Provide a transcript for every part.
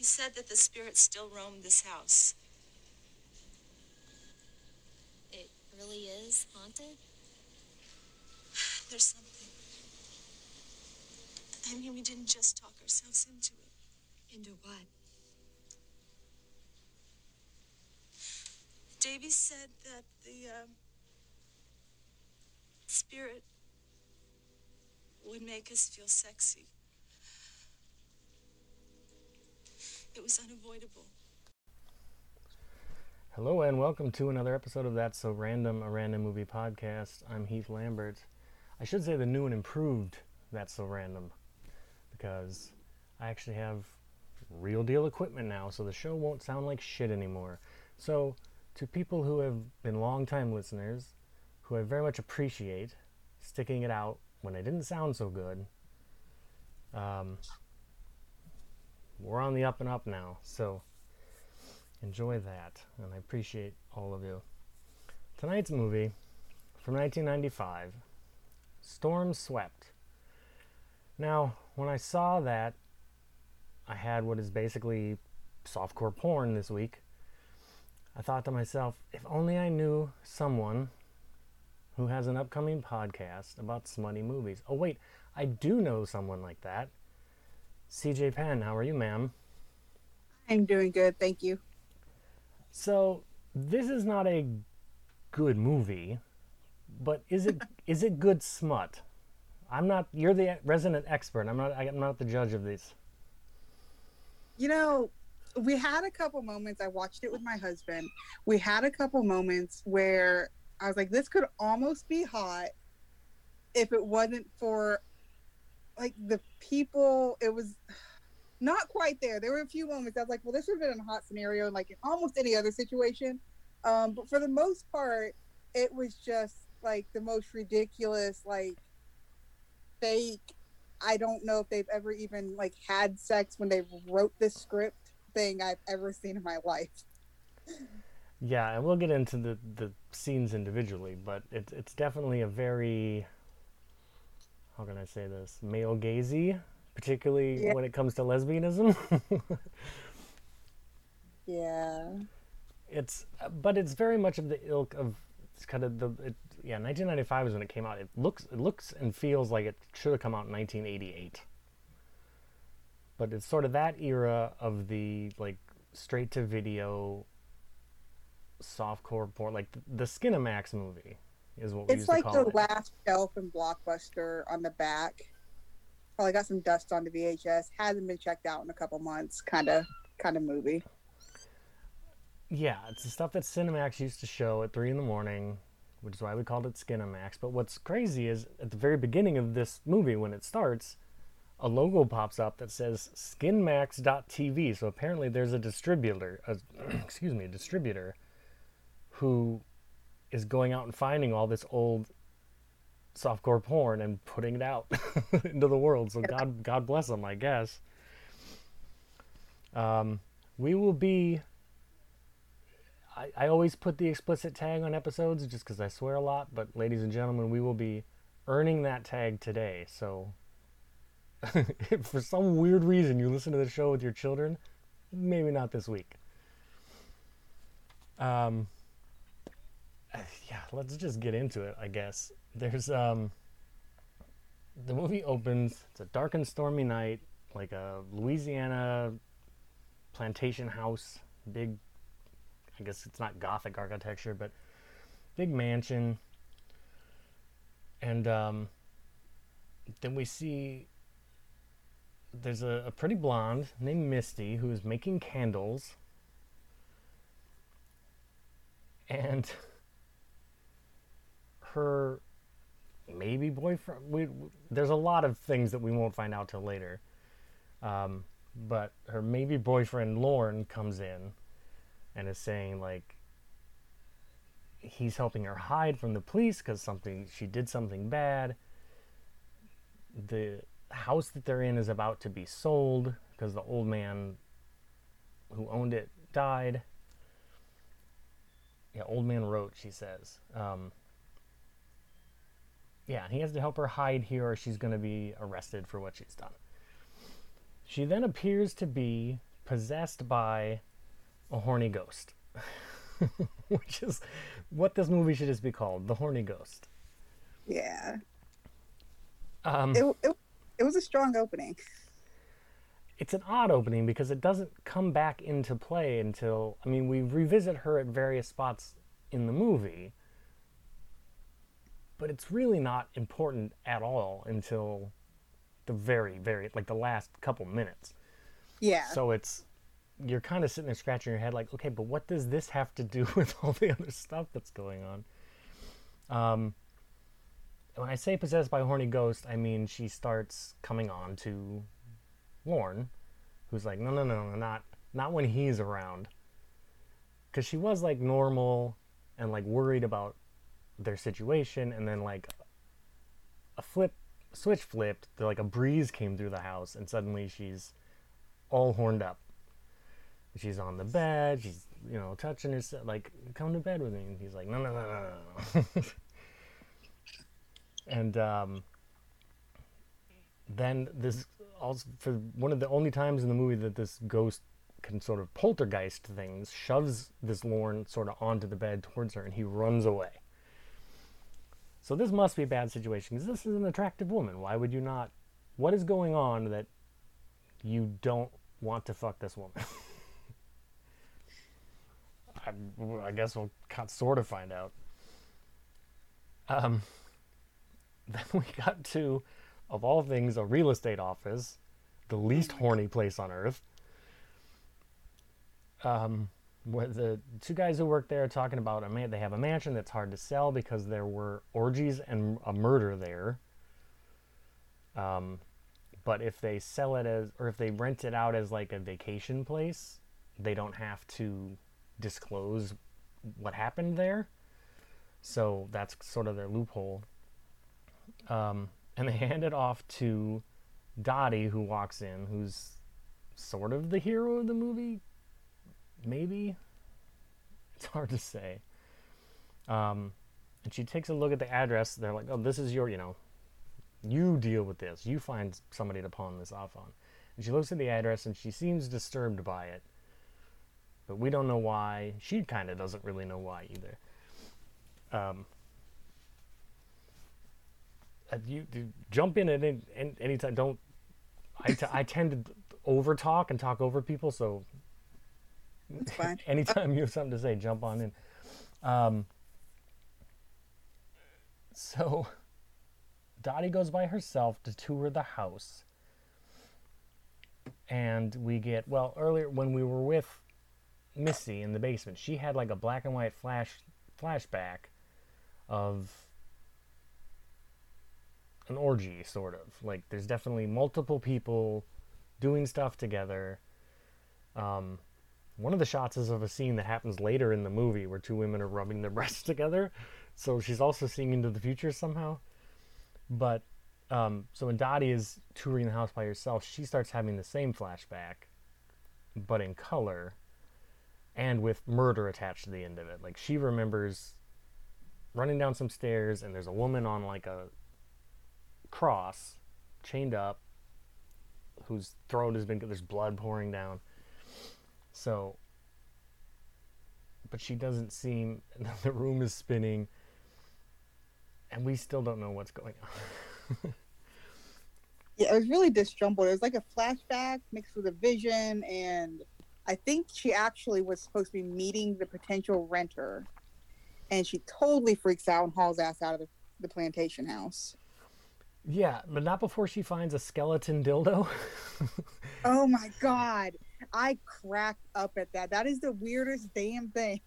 He said that the spirits still roam this house. It really is haunted? There's something. I mean, we didn't just talk ourselves into it. Into what? Davy said that the um, spirit would make us feel sexy. It was unavoidable. Hello and welcome to another episode of That's So Random, a random movie podcast. I'm Heath Lambert. I should say the new and improved That's So Random because I actually have real deal equipment now, so the show won't sound like shit anymore. So, to people who have been long-time listeners, who I very much appreciate sticking it out when it didn't sound so good, um, we're on the up and up now. So, enjoy that, and I appreciate all of you. Tonight's movie from 1995, Storm Swept. Now, when I saw that, I had what is basically softcore porn this week. I thought to myself, if only I knew someone who has an upcoming podcast about smutty movies. Oh, wait, I do know someone like that. CJ Penn, how are you, ma'am? I'm doing good, thank you. So, this is not a good movie, but is it is it good smut? I'm not. You're the resident expert. I'm not. I'm not the judge of this. You know, we had a couple moments. I watched it with my husband. We had a couple moments where I was like, "This could almost be hot if it wasn't for like the people." It was not quite there. There were a few moments I was like, "Well, this would have been a hot scenario, like in almost any other situation." Um, but for the most part, it was just like the most ridiculous, like fake. I don't know if they've ever even like had sex when they wrote this script thing I've ever seen in my life. Yeah, and we'll get into the, the scenes individually, but it's it's definitely a very how can I say this male gazy, particularly Yeah. when it comes to lesbianism. Yeah. it's but it's very much of the ilk of it's kind of the it, yeah 1995 is when it came out. It looks it looks and feels like it should have come out in 1988. But it's sort of that era of the like straight to video softcore porn, like the Skinamax movie is what we It's like the it. last shelf in Blockbuster on the back. Oh, Probably got some dust on the VHS. Hasn't been checked out in a couple months. Kind of, kind of movie. Yeah, it's the stuff that Cinemax used to show at three in the morning, which is why we called it Skinamax. But what's crazy is at the very beginning of this movie, when it starts, a logo pops up that says Skinmax.tv. So apparently, there's a distributor, a, excuse me, a distributor, who is going out and finding all this old softcore porn and putting it out into the world. So God, God bless them, I guess. Um, we will be I, I always put the explicit tag on episodes just because I swear a lot, but ladies and gentlemen, we will be earning that tag today. So, if for some weird reason you listen to the show with your children, maybe not this week. Um, yeah, let's just get into it, I guess. There's, um, the movie opens, it's a dark and stormy night, like a Louisiana plantation house, big I guess it's not Gothic architecture, but big mansion. And um, then we see there's a, a pretty blonde named Misty who is making candles. And her maybe boyfriend. We, there's a lot of things that we won't find out till later. Um, but her maybe boyfriend Lorne comes in and is saying like he's helping her hide from the police because something she did something bad. The house that they're in is about to be sold because the old man who owned it died. Yeah, old man wrote. She says. Um, yeah, and he has to help her hide here, or she's going to be arrested for what she's done. She then appears to be possessed by a horny ghost, which is what this movie should just be called The Horny Ghost. Yeah. Um, It, it, it was a strong opening. it's an odd opening because it doesn't come back into play until I mean we revisit her at various spots in the movie but it's really not important at all until the very very like the last couple minutes Yeah. so it's you're kind of sitting there scratching your head like okay but what does this have to do with all the other stuff that's going on um when i say possessed by a horny ghost i mean she starts coming on to Lorne, who's like, no, no, no, no, not not when he's around. Because she was like normal and like worried about their situation, and then like a flip switch flipped, the, like a breeze came through the house, and suddenly she's all horned up. She's on the bed. She's you know touching herself, like, come to bed with me. And he's like, no, no, no, no, no. no." and um, then this also for one of the only times in the movie that this ghost can sort of poltergeist things shoves this Lorne sort of onto the bed towards her and he runs away. So this must be a bad situation because this is an attractive woman. Why would you not? What is going on that you don't want to fuck this woman? I, I guess we'll sort of find out. Um, then we got to, of all things, a real estate office, the least horny place on earth. Um, where the two guys who work there are talking about a man. They have a mansion that's hard to sell because there were orgies and a murder there. Um, but if they sell it as, or if they rent it out as like a vacation place, they don't have to disclose what happened there. So that's sort of their loophole. Um, and they hand it off to Dottie, who walks in, who's sort of the hero of the movie. Maybe it's hard to say. Um, and she takes a look at the address. They're like, "Oh, this is your, you know, you deal with this. You find somebody to pawn this off on." And she looks at the address and she seems disturbed by it, but we don't know why. She kind of doesn't really know why either. Um, uh, you, you jump in at any, any anytime. Don't. I, t- I tend to over talk and talk over people, so Fine. anytime you have something to say, jump on in. Um, so, Dottie goes by herself to tour the house. And we get, well, earlier when we were with Missy in the basement, she had like a black and white flash flashback of an orgy, sort of. Like, there's definitely multiple people doing stuff together. Um, one of the shots is of a scene that happens later in the movie where two women are rubbing their breasts together. So she's also seeing into the future somehow. But um, so when Dottie is touring the house by herself, she starts having the same flashback, but in color and with murder attached to the end of it. Like she remembers running down some stairs and there's a woman on like a cross, chained up, whose throat has been there's blood pouring down. So, but she doesn't seem. The room is spinning, and we still don't know what's going on. Yeah, it was really disjumbled. It was like a flashback mixed with a vision, and I think she actually was supposed to be meeting the potential renter, and she totally freaks out and hauls ass out of the, the plantation house. yeah, but not before she finds a skeleton dildo. Oh my god, I cracked up at that. That is the weirdest damn thing.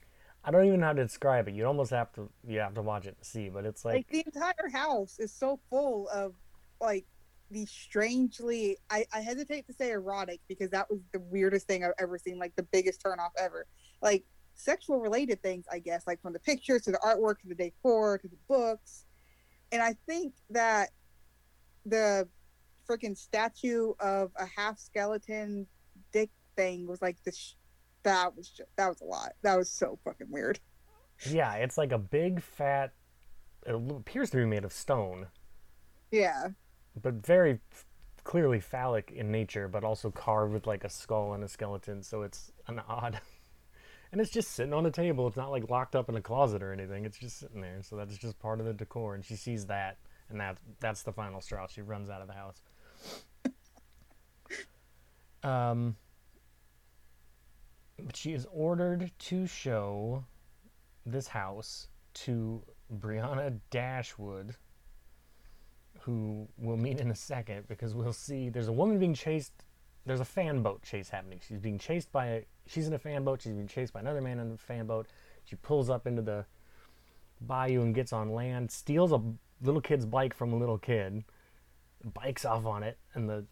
I don't even know how to describe it. You almost have to. You have to watch it to see. But it's Like, like, the entire house is so full of like these strangely. I, I hesitate to say erotic because that was the weirdest thing I've ever seen. Like the biggest turnoff ever. Like sexual related things, I guess. Like from the pictures to the artwork to the decor to the books, and I think that the freaking statue of a half skeleton thing was like this. That was just, that was a lot. That was so fucking weird. yeah, it's like a big fat. It appears to be made of stone, Yeah. but very f- clearly phallic in nature, but also carved with like a skull and a skeleton. So it's an odd. And it's just sitting on a table. It's not like locked up in a closet or anything. It's just sitting there. So that's just part of the decor. And she sees that, and that that's the final straw. She runs out of the house. Um, but she is ordered to show this house to Brianna Dashwood, who we'll meet in a second because we'll see there's a woman being chased. There's a fan boat chase happening. She's being chased by a. She's in a fan boat. She's being chased by another man in a fan boat. She pulls up into the bayou and gets on land, steals a little kid's bike from a little kid, bikes off on it, and the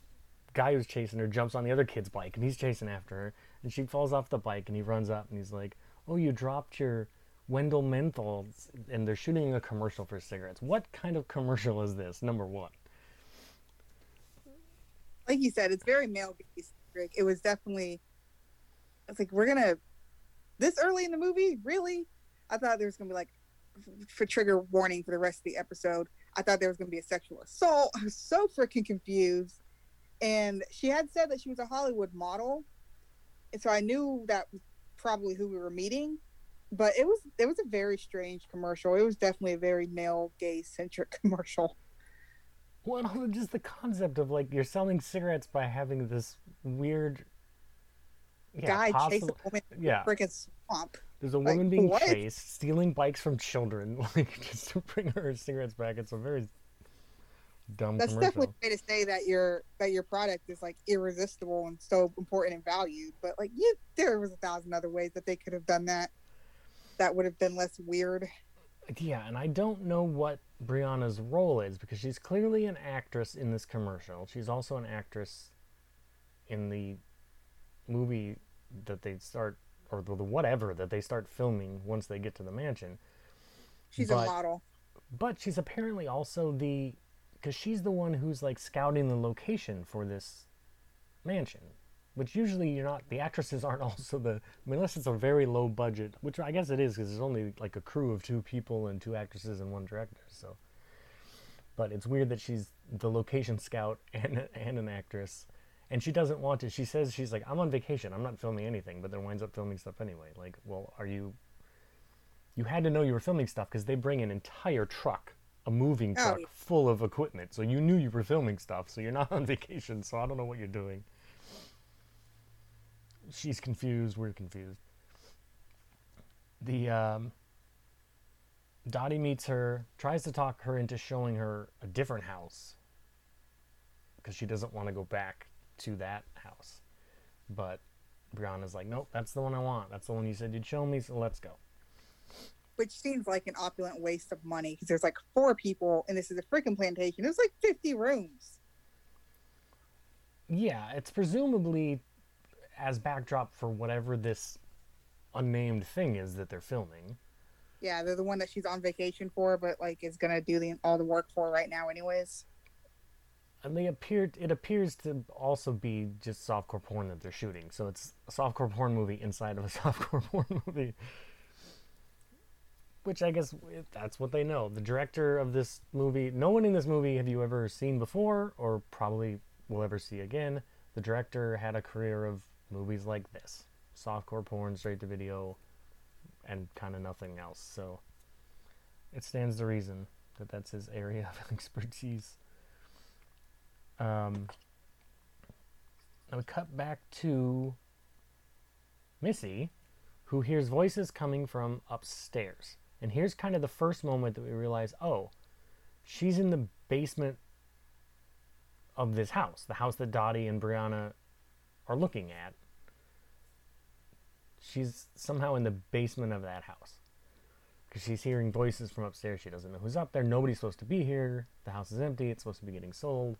guy who's chasing her jumps on the other kid's bike and he's chasing after her and she falls off the bike and he runs up and he's like oh you dropped your wendell menthols and they're shooting a commercial for cigarettes what kind of commercial is this number one like you said, it's very male based. It was definitely. I was like, we're gonna this early in the movie, really? I thought there was gonna be like for trigger warning for the rest of the episode. I thought there was gonna be a sexual assault. I was so freaking confused. And she had said that she was a Hollywood model, so I knew that was probably who we were meeting. But it was it was a very strange commercial. It was definitely a very male gay centric commercial. well just the concept of like you're selling cigarettes by having this weird yeah, Guy chase a possible- woman yeah freaking swamp. There's a Like, woman being what? chased, stealing bikes from children, like just to bring her cigarettes back. It's a very dumb That's commercial. definitely a way to say that your that your product is like irresistible and so important and valued. But like you, there was a thousand other ways that they could have done that. That would have been less weird. Yeah, and I don't know what Brianna's role is because she's clearly an actress in this commercial. She's also an actress in the movie that they start, or the, the whatever that they start filming once they get to the mansion. She's But- a model. But she's apparently also the, because she's the one who's like scouting the location for this mansion, which usually you're not. The actresses aren't also the. I mean, unless it's a very low budget, which I guess it is because there's only like a crew of two people and two actresses and one director. So, but it's weird that she's the location scout and and an actress. And she doesn't want to. She says she's like, I'm on vacation. I'm not filming anything, but then winds up filming stuff anyway. Like, well, are you you had to know you were filming stuff because they bring an entire truck, a moving Oh, truck yeah. full of equipment. So you knew you were filming stuff. So you're not on vacation. So I don't know what you're doing. She's confused. We're confused. The um, Dottie meets her, tries to talk her into showing her a different house because she doesn't want to go back to that house. But Brianna's like, nope, that's the one I want. That's the one you said you'd show me. So let's go. Which seems like an opulent waste of money because there's like four people and this is a freaking plantation. There's like 50 rooms. Yeah, it's presumably as backdrop for whatever this unnamed thing is that they're filming. Yeah, they're the one that she's on vacation for, but like is gonna do the all the work for right now, anyways. And they appear. it appears to also be just softcore porn that they're shooting. So it's a softcore porn movie inside of a softcore porn movie. Which I guess that's what they know. The director of this movie, no one in this movie have you ever seen before or probably will ever see again. The director had a career of movies like this. Softcore porn, straight to video, and kind of nothing else. So it stands to reason that that's his area of expertise. Um, now we cut back to Missy, who hears voices coming from upstairs. And here's kind of the first moment that we realize oh, she's in the basement of this house, the house that Dottie and Brianna are looking at. She's somehow in the basement of that house. Because she's hearing voices from upstairs. She doesn't know who's up there. Nobody's supposed to be here. The house is empty. It's supposed to be getting sold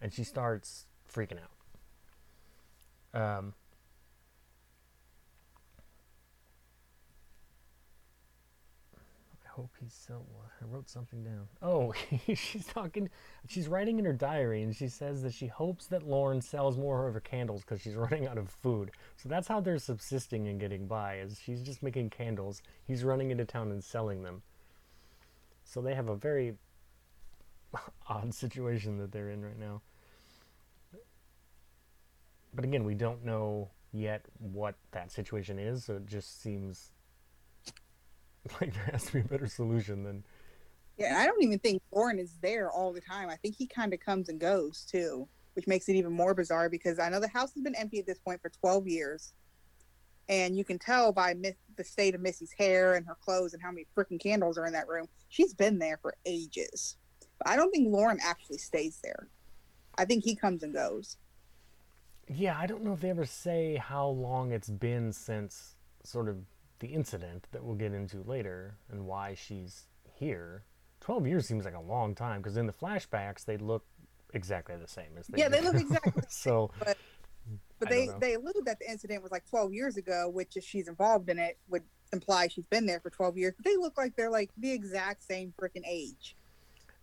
and she starts freaking out. Um, hope he's so. I wrote something down. Oh, she's talking. She's writing in her diary, and she says that she hopes that Lorne sells more of her candles because she's running out of food. So that's how they're subsisting and getting by. Is she's just making candles. He's running into town and selling them. So they have a very odd situation that they're in right now. But again, we don't know yet what that situation is, so it just seems like there has to be a better solution than Yeah, I don't even think Lorne is there all the time. I think he kind of comes and goes too, which makes it even more bizarre because I know the house has been empty at this point for 12 years. And you can tell by Miss, the state of Missy's hair and her clothes and how many freaking candles are in that room. She's been there for ages. But I don't think Lorne actually stays there. I think he comes and goes. Yeah, I don't know if they ever say how long it's been since sort of the incident that we'll get into later and why she's here. 12 years seems like a long time because in the flashbacks they look exactly the same as they Yeah, they look exactly the so But I they they allude that the incident was like 12 years ago, which if she's involved in it would imply she's been there for 12 years. But they look like they're like the exact same freaking age.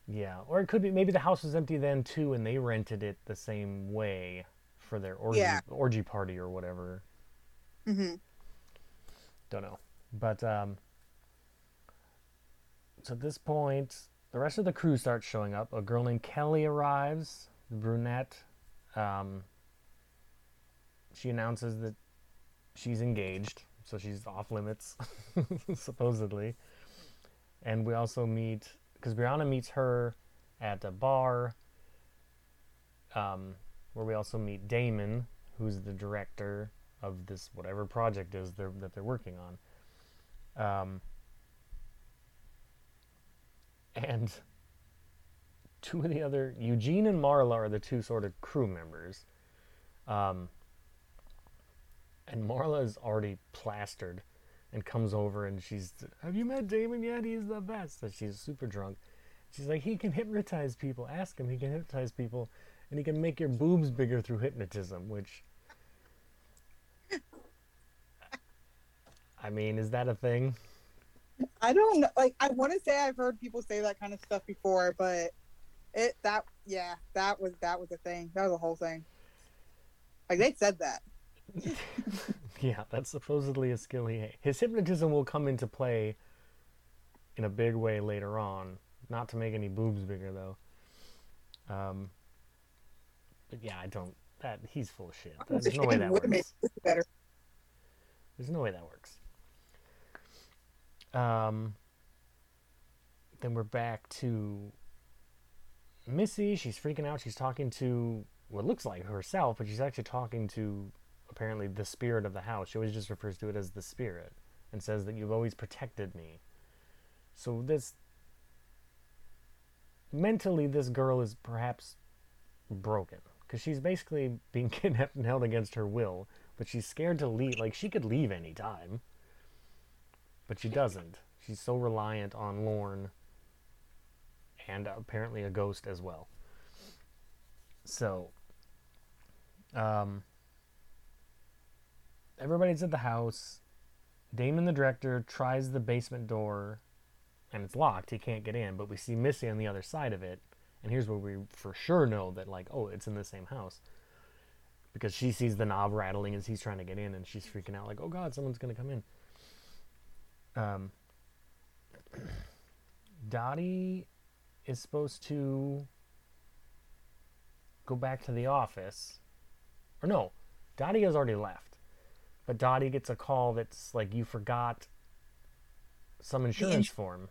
yeah, or it could be maybe the house was empty then too and they rented it the same way for their orgy Yeah. orgy party or whatever. hmm Don't know. But um so at this point, the rest of the crew starts showing up. A girl named Kelly arrives, the brunette. Um, she announces that she's engaged, so she's off limits, supposedly. And we also meet, because Brianna meets her at a bar, um, where we also meet Damon, who's the director of this whatever project is they're, that they're working on. Um, and two of the other Eugene and Marla are the two sort of crew members. Um, and Marla is already plastered and comes over and she's, Have you met Damon yet? He's the best. And she's super drunk. She's like, He can hypnotize people. Ask him. He can hypnotize people. And he can make your boobs bigger through hypnotism, which. I mean, is that a thing? I don't know. Like, I want to say I've heard people say that kind of stuff before, but it that yeah, that was that was a thing. That was a whole thing. Like they said that. Yeah, that's supposedly a skill he his hypnotism will come into play in a big way later on. Not to make any boobs bigger though. Um, but yeah, I don't. That he's full of shit. There's no way that works. better. There's no way that works. Um, then we're back to Missy. She's freaking out. She's talking to what looks like herself, but she's actually talking to apparently the spirit of the house. She always just refers to it as the spirit and says that you've always protected me. So this mentally, this girl is perhaps broken because she's basically being kidnapped and held against her will but she's scared to leave. Like she could leave any time, but she doesn't. She's so reliant on Lorne and apparently a ghost as well. So, um, everybody's at the house. Damon, the director, tries the basement door, and it's locked. He can't get in. But we see Missy on the other side of it, and here's where we for sure know that, like, oh, it's in the same house because she sees the knob rattling as he's trying to get in and she's freaking out like oh god someone's going to come in um, dottie is supposed to go back to the office. Or no dottie has already left. But dottie gets a call that's like you forgot some insurance form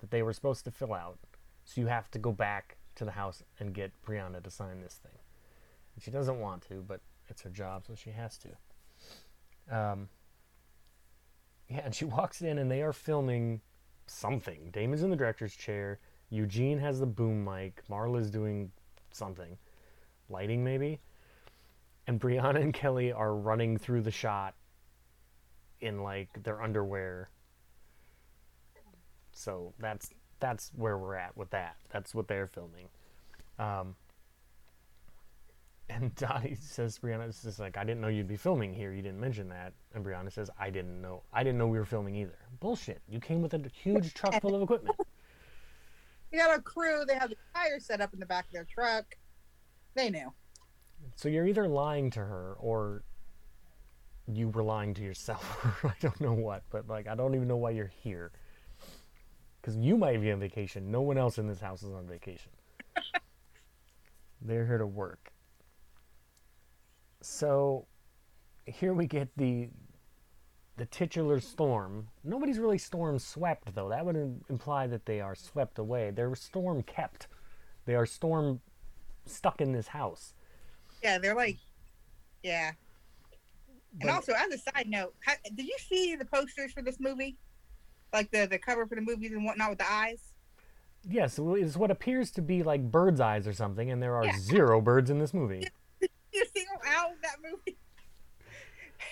that they were supposed to fill out. So you have to go back to the house and get brianna to sign this thing. And she doesn't want to, but it's her job, so she has to. Um, yeah, and she walks in, and they are filming something. Damon's in the director's chair. Eugene has the boom mic. Marla's doing something, lighting maybe. And Brianna and Kelly are running through the shot in like their underwear. So that's that's where we're at with that. That's what they're filming. Um, and Dottie says, Brianna is just like, I didn't know you'd be filming here. You didn't mention that. And Brianna says, I didn't know. I didn't know we were filming either. Bullshit. You came with a huge truck full of equipment. you got a crew. They have the tires set up in the back of their truck. They knew. So you're either lying to her or you were lying to yourself. I don't know what, but like, I don't even know why you're here. because you might be on vacation. No one else in this house is on vacation. They're here to work. So here we get the the titular storm. Nobody's really storm swept though. That would imply that they are swept away. They're storm kept. They are storm stuck in this house. Yeah, they're like, yeah. And also, as a side note, ha did you see the posters for this movie? Like the the cover for the movies and whatnot with the eyes. Yes, it's what appears to be like bird's eyes or something, and there are Yeah. zero birds in this movie. Out that movie.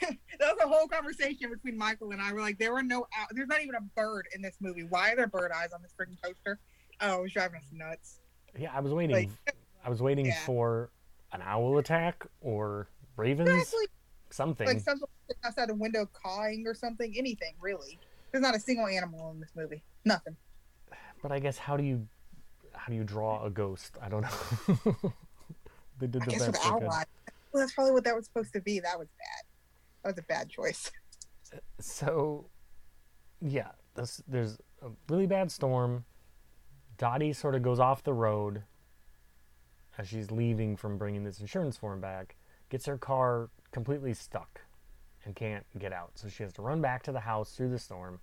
that was a whole conversation between Michael and I. We're like, there were no out. There's not even a bird in this movie. Why are there bird eyes on this freaking poster? Oh, it was driving us nuts. Yeah, I was waiting. Like, I was waiting yeah. for an owl attack or ravens, exactly. something. Like something outside a window cawing or something. Anything really. There's not a single animal in this movie. Nothing. But I guess how do you how do you draw a ghost? I don't know. they did I the guess with best they owl could. Well, that's probably what that was supposed to be. That was bad. That was a bad choice. So, yeah, this, there's a really bad storm. Dottie sort of goes off the road as she's leaving from bringing this insurance form back, gets her car completely stuck and can't get out. So she has to run back to the house through the storm,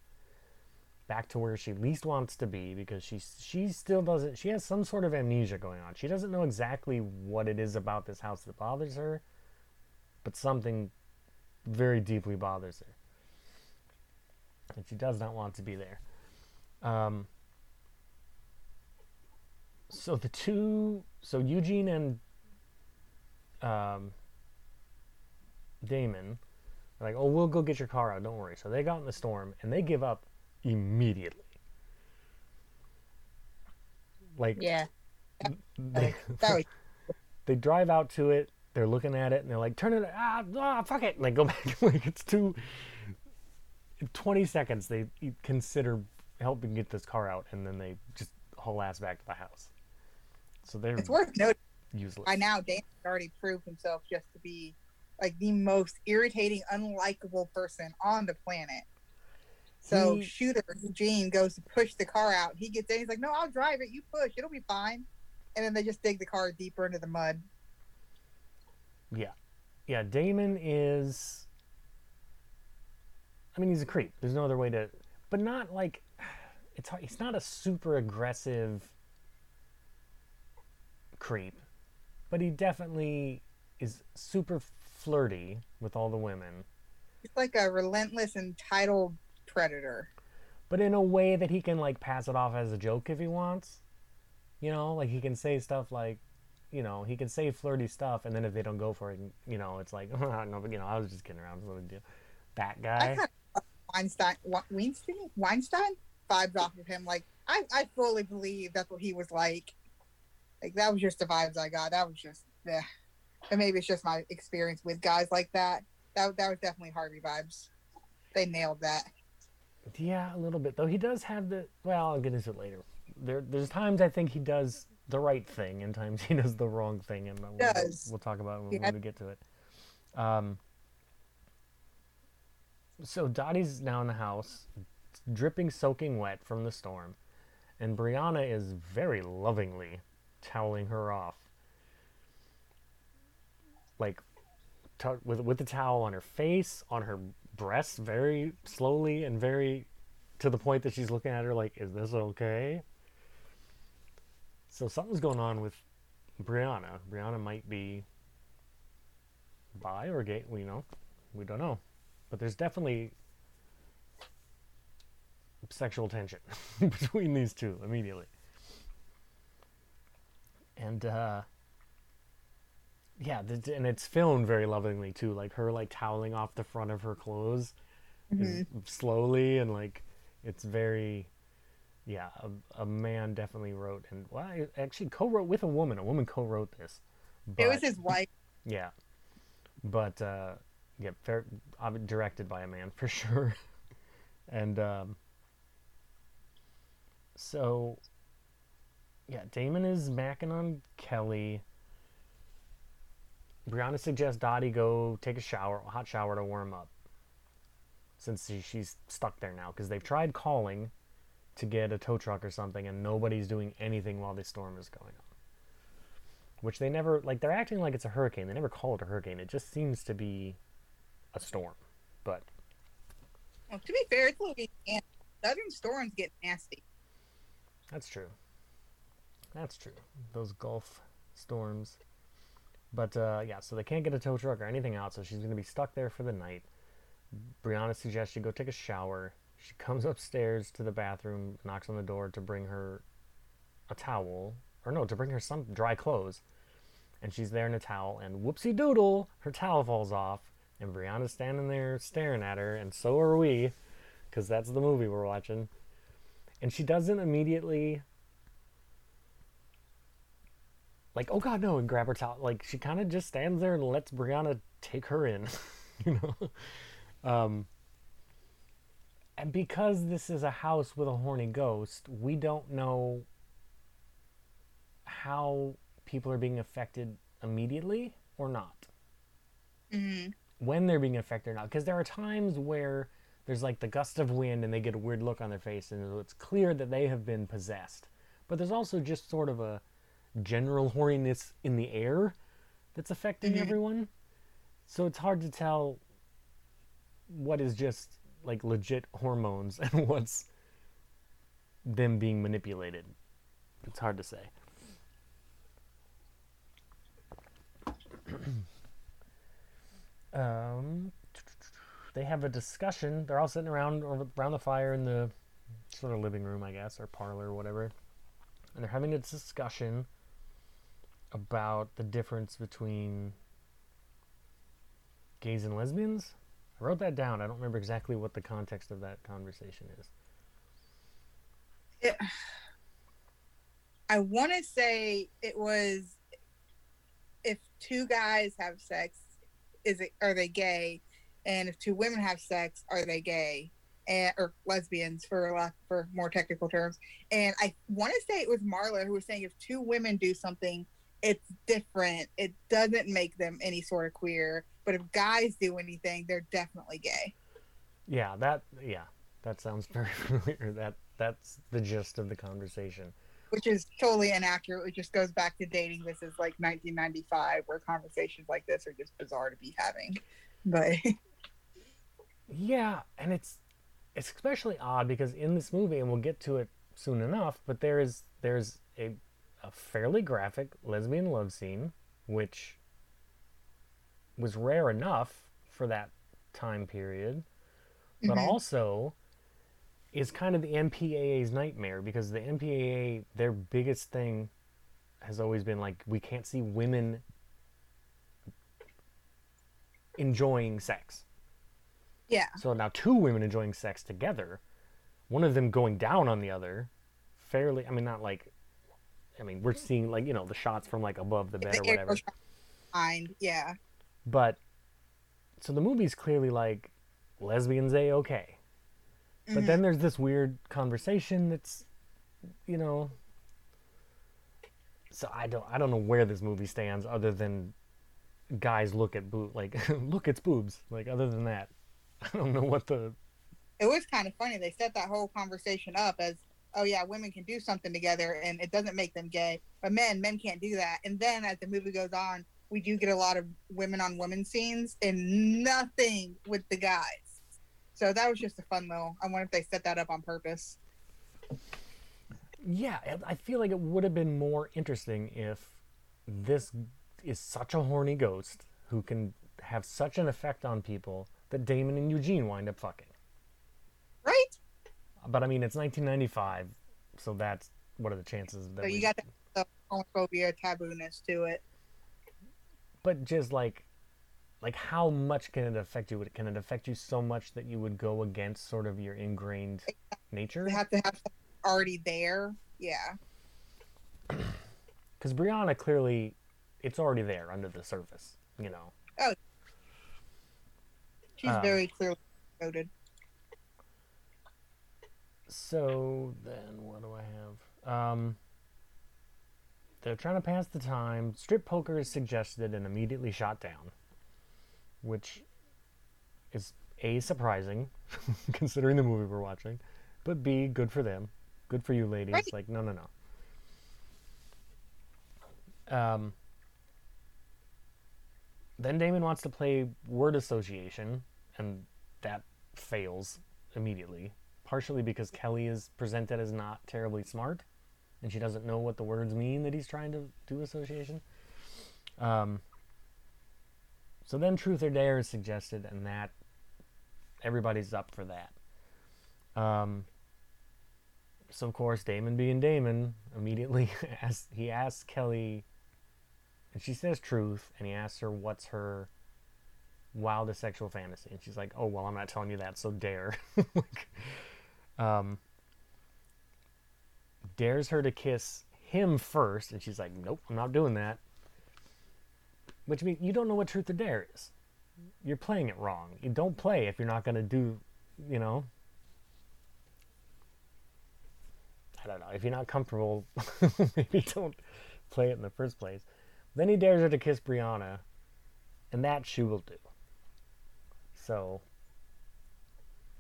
back to where she least wants to be because she she still doesn't. She has some sort of amnesia going on. She doesn't know exactly what it is about this house that bothers her, but something very deeply bothers her and she does not want to be there. Um, so the two, so Eugene and um, Damon, like, oh, we'll go get your car out. Don't worry. So they got in the storm and they give up immediately. Like Yeah. they, was they drive out to it. They're looking at it and they're like, "Turn it! Ah, ah fuck it!" And they go back. like it's too. Twenty seconds, they consider helping get this car out, and then they just haul ass back to the house. So they're it's worth noting useless. by now Dan has already proved himself just to be like the most irritating, unlikable person on the planet. So He- shooter Eugene goes to push the car out. He gets in, he's like, No, I'll drive it, you push, it'll be fine. And then they just dig the car deeper into the mud. Yeah. Yeah, Damon is I mean, he's a creep. There's no other way to but not like it's hard, he's not a super aggressive creep, but he definitely is super flirty with all the women, He's like a relentless, entitled predator. but in a way that he can like pass it off as a joke if he wants. You know, like he can say stuff like you know, he can say flirty stuff, and then if they don't go for it, you know, it's like, no, but you know, I was just kidding around. It's no big deal. That I guy. kind of Weinstein, Weinstein, Weinstein vibes off of him. Like I, I fully believe that's what he was like. Like that was just the vibes I got. That was just, yeah. And maybe it's just my experience with guys like that. That that was definitely Harvey vibes. They nailed that. Yeah, a little bit though. He does have the. Well, I'll get into it later. There, there's times I think he does the right thing, and times he does the wrong thing, and we'll, we'll talk about it when, Yeah. when we get to it. Um. So Dottie's now in the house, dripping, soaking wet from the storm, and Brianna is very lovingly toweling her off, like to- with with the towel on her face, on her breasts, very slowly and very to the point that she's looking at her like, "Is this okay?" So something's going on with Brianna. Brianna might be bi or gay. We know, we don't know, but there's definitely sexual tension between these two immediately. And uh, yeah, and it's filmed very lovingly too, like her like toweling off the front of her clothes is slowly and like it's very yeah a, a man definitely wrote and well I actually co-wrote with a woman a woman co-wrote this it was his wife. yeah but uh yeah fair, directed by a man for sure. And um so yeah damon is macking on kelly brianna suggests dottie go take a shower a hot shower to warm up since she, she's stuck there now because they've tried calling to get a tow truck or something, and nobody's doing anything while the storm is going on. Which they never like. They're acting like it's a hurricane. They never call it a hurricane. It just seems to be a storm. But Well, to be fair, it's Louisiana. Southern storms get nasty. That's true. That's true. Those Gulf storms. But uh, yeah, so they can't get a tow truck or anything out, so she's going to be stuck there for the night. Brianna suggests she go take a shower. She comes upstairs to the bathroom, knocks on the door to bring her a towel, or no, to bring her some dry clothes. And she's there in a towel, and whoopsie doodle, her towel falls off, and Brianna's standing there staring at her, and so are we, because that's the movie we're watching and she doesn't immediately like oh god no and grab her towel like she kind of just stands there and lets brianna take her in you know um and because this is a house with a horny ghost we don't know how people are being affected immediately or not hmm when they're being affected or not. Because there are times where there's like the gust of wind and they get a weird look on their face, and it's clear that they have been possessed. But there's also just sort of a general horniness in the air that's affecting Mhm. everyone. So it's hard to tell what is just like legit hormones and what's them being manipulated. It's hard to say. um, they have a discussion. They're all sitting around around the fire in the sort of living room, I guess, or parlor or whatever, and they're having a discussion about the difference between gays and lesbians. I wrote that down. I don't remember exactly what the context of that conversation is. It, I want to say it was if two guys have sex, is it are they gay? And if two women have sex, are they gay? And, or lesbians for for more technical terms. And I want to say it was Marla who was saying if two women do something, it's different. It doesn't make them any sort of queer. But if guys do anything, they're definitely gay. Yeah, that yeah, that sounds very familiar. That that's the gist of the conversation. which is totally inaccurate. It just goes back to dating. This is like 1995, where conversations like this are just bizarre to be having. But Yeah, and it's it's especially odd because in this movie, and we'll get to it soon enough, but there is there's a a fairly graphic lesbian love scene, which was rare enough for that time period, but Mhm. also is kind of the MPAA's nightmare because the MPAA their biggest thing has always been like we can't see women enjoying sex. yeah, So now two women enjoying sex together, one of them going down on the other, fairly. I mean, not like. I mean, we're seeing like you know the shots from like above the bed or whatever. Fine, yeah, But so the movie's clearly like lesbians a okay. But Mhm. then there's this weird conversation that's, you know. So I don't I don't know where this movie stands other than guys look at boob like look it's boobs like other than that I don't know what the it was kind of funny. They set that whole conversation up as, oh yeah, women can do something together, and it doesn't make them gay. But men, men can't do that. And then as the movie goes on, we do get a lot of women on women scenes, and nothing with the guys. So that was just a fun little. I wonder if they set that up on purpose. Yeah, I- I feel like it would have been more interesting if this is such a horny ghost who can have such an effect on people that Damon and Eugene wind up fucking. But I mean, it's 1995, so that's what are the chances that So you we- got the homophobia tabooness to it. But just like, like how much can it affect you? Can it affect you so much that you would go against sort of your ingrained nature? They have to have something already there. Yeah. Because Brianna clearly, it's already there under the surface. You know. She's Um, very clearly coded. So then, what do I have? Um, they're trying to pass the time. Strip poker is suggested and immediately shot down, which is a surprising, considering the movie we're watching, but b good for them. Good for you, ladies. Right. Like, no, no, no. Um, then Damon wants to play word association, and that fails immediately. Partially because Kelly is presented as not terribly smart, and she doesn't know what the words mean that he's trying to do association. Um, so then Truth or Dare is suggested, and that everybody's up for that. Um, so of course, Damon being Damon, immediately asks, he asks Kelly, and she says truth, and he asks her what's her wildest sexual fantasy, and she's like, "Oh well, I'm not telling you that, so dare." like, um, dares her to kiss him first, and she's like, "Nope, I'm not doing that." Which means you don't know what truth or dare is. You're playing it wrong. You don't play if you're not to do, you know. I don't know. If you're not comfortable, maybe don't play it in the first place. Then he dares her to kiss Brianna, and that she will do. So,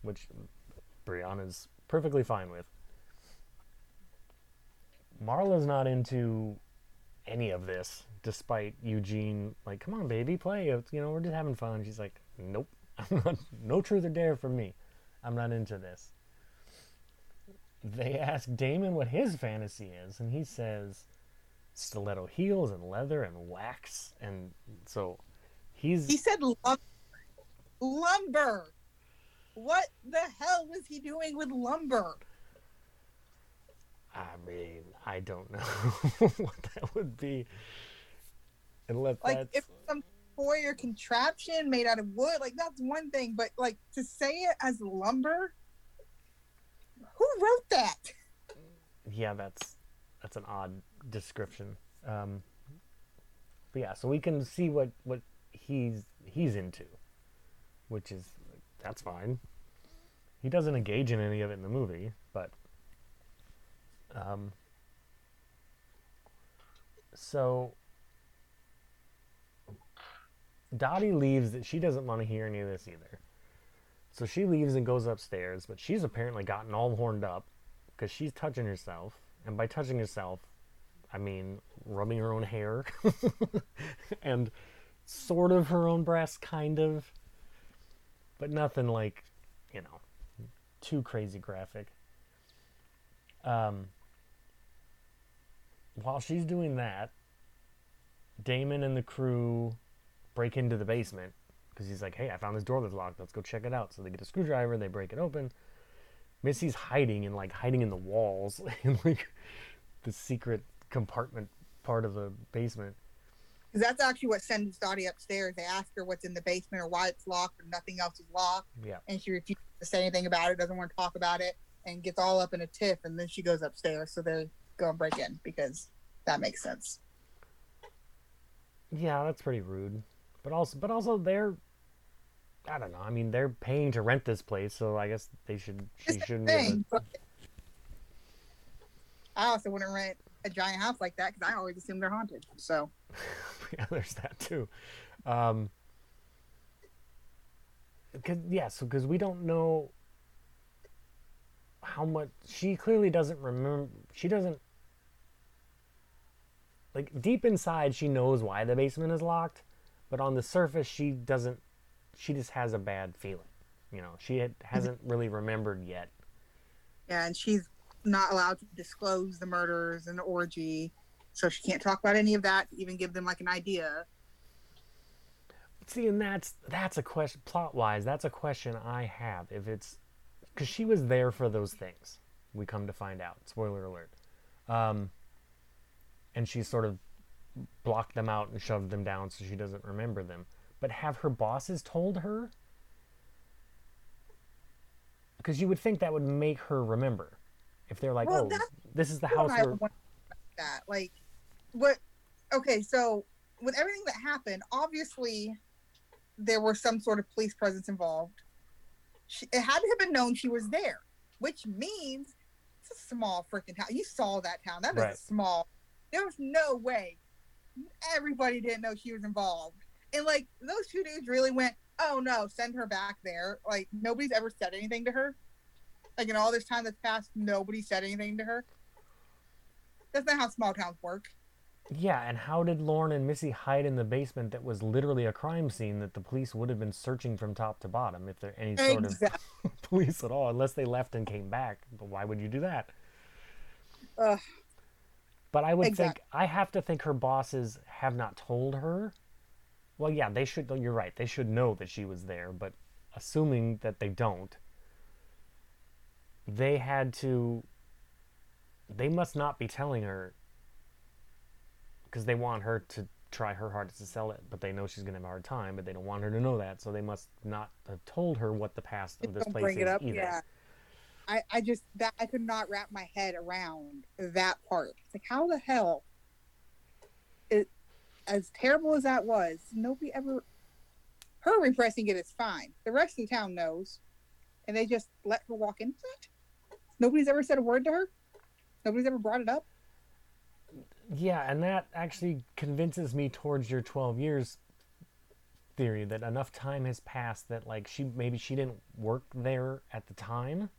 which Brianna's perfectly fine with. Marla's not into any of this, despite Eugene like, "Come on, baby, play. You know, we're just having fun." She's like, "Nope, no truth or dare for me. I'm not into this." They ask Damon what his fantasy is, and he says stiletto heels and leather and wax, and so he's He said lumber. lumber. What the hell was he doing with lumber? I mean, I don't know what that would be. Unless Like that's if some toy or contraption made out of wood, like that's one thing, but like to say it as lumber, who wrote that? yeah, that's that's an odd description. Um, but yeah, so we can see what what he's he's into, which is that's fine. He doesn't engage in any of it in the movie, but um, so Dottie leaves. That she doesn't want to hear any of this either. So she leaves and goes upstairs, but she's apparently gotten all horned up because she's touching herself, and by touching herself, I mean rubbing her own hair and sort of her own breast, kind of, but nothing like, you know, too crazy graphic. Um, while she's doing that, Damon and the crew break into the basement because he's like, "Hey, I found this door that's locked. Let's go check it out." So they get a screwdriver, they break it open. Missy's hiding and like hiding in the walls in like the secret compartment part of the basement. Because that's actually what sends Dottie upstairs. They ask her what's in the basement or why it's locked or nothing else is locked. Yeah. And she refuses to say anything about it, doesn't want to talk about it, and gets all up in a tiff. And then she goes upstairs. So they go and break in because that makes sense. Yeah, that's pretty rude. But also, but also they're, I don't know. I mean, they're paying to rent this place, so I guess they should. She It's shouldn't. Thing. I also wouldn't rent a giant house like that because I always assume they're haunted. So yeah, there's that too. Um, cause, yeah, so because we don't know how much she clearly doesn't remember. She doesn't like deep inside. She knows why the basement is locked, but on the surface, she doesn't. She just has a bad feeling. You know, she had, hasn't really remembered yet. yeah, and she's not allowed to disclose the murders and the orgy, so she can't talk about any of that. Even give them like an idea. See, and that's that's a question plot wise. That's a question I have. If it's because she was there for those things, we come to find out. Spoiler alert. Um, and she sort of blocked them out and shoved them down so she doesn't remember them. But have her bosses told her? Because you would think that would make her remember. If they're like, Well, "Oh, this is the house where." that like what okay so with everything that happened obviously there was some sort of police presence involved. She, it had to have been known she was there which means it's a small freaking town. You saw that town. That is Right. a small. There was no way. Everybody didn't know she was involved. And like those two dudes really went oh no send her back there. Like nobody's ever said anything to her. Like in all this time that's passed, nobody said anything to her. That's not how small towns work. Yeah, and how did Lorne and Missy hide in the basement that was literally a crime scene that the police would have been searching from top to bottom if there any sort Exactly. of police at all, unless they left and came back. But why would you do that? Ugh. But I would Exact- think I have to think her bosses have not told her. Well, yeah, they should. You're right. They should know that she was there. But assuming that they don't, they had to. They must not be telling her because they want her to try her hardest to sell it, but they know she's going to have a hard time. But they don't want her to know that, so they must not have told her what the past of this Don't place bring is it up. either. Yeah. I, I just that I could not wrap my head around that part. It's like how the hell it as terrible as that was, nobody ever her repressing it is fine. The rest of the town knows. And they just let her walk into it. Nobody's ever said a word to her. Nobody's ever brought it up. Yeah, and that actually convinces me towards your 12 years theory that enough time has passed that like she maybe she didn't work there at the time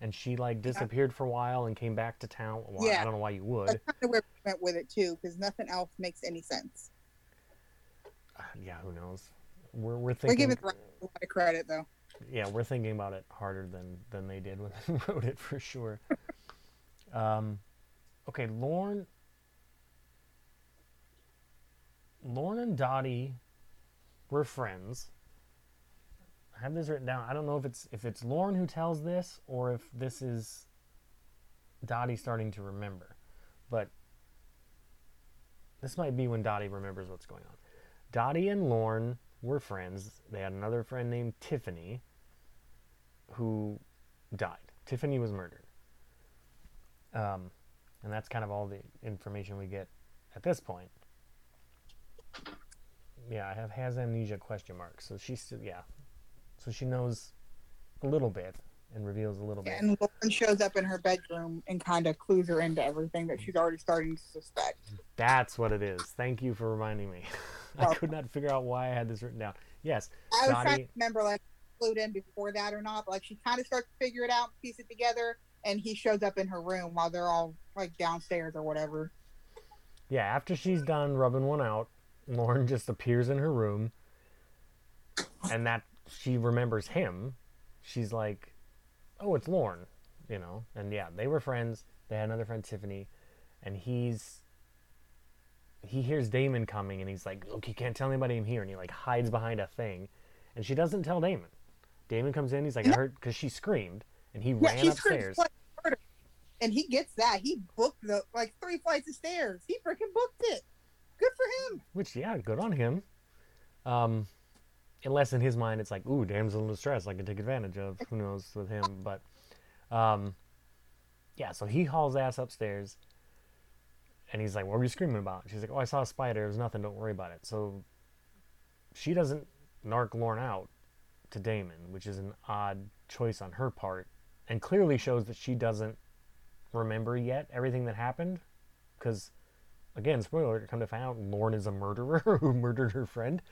and she like disappeared for a while and came back to town. Well, Yeah. I don't know why you would. That's kind of where we went with it too, because nothing else makes any sense. yeah, who knows. We're we're thinking giving the writer a lot of credit though. yeah, we're thinking about it harder than than they did when they wrote it for sure. um, okay, Lorne. Lorne and Dottie were friends. I have this written down. I don't know if it's if it's Lorne who tells this or if this is Dottie starting to remember, but this might be when Dottie remembers what's going on. Dottie and Lorne were friends. They had another friend named Tiffany who died. Tiffany was murdered. Um, and that's kind of all the information we get at this point. Yeah, I have has amnesia question mark. So she's still yeah. So she knows a little bit and reveals a little bit. And Lorne shows up in her bedroom and kind of clues her into everything that she's already starting to suspect. That's what it is. Thank you for reminding me. I could not figure out why I had this written down. Yes, I was trying to remember like clued in before that or not, but like she kind of starts to figure it out, piece it together, and he shows up in her room while they're all like downstairs or whatever. Yeah, after she's done rubbing one out, Lorne just appears in her room, and that she remembers him. She's like, "Oh, it's Lorne," you know. And yeah, they were friends. They had another friend, Tiffany, and he's he hears Damon coming, and he's like, "Look, you can't tell anybody I'm here," and he like hides behind a thing, and she doesn't tell Damon. Damon comes in, he's like, "I heard," because she screamed, and he Yeah, ran upstairs. screams "Flight murder," and he gets that. He booked the like three flights of stairs. He freaking booked it. Good for him. Which, yeah, good on him. Um, unless in his mind it's like, ooh, damsel in distress, I can take advantage of. Who knows with him? But, um, yeah, so he hauls ass upstairs, and he's like, what were you screaming about? She's like, oh, I saw a spider. It was nothing. Don't worry about it. So she doesn't narc Lorne out to Damon, which is an odd choice on her part, and clearly shows that she doesn't remember yet everything that happened, because again, spoiler, alert, come to find out Lorne is a murderer who murdered her friend.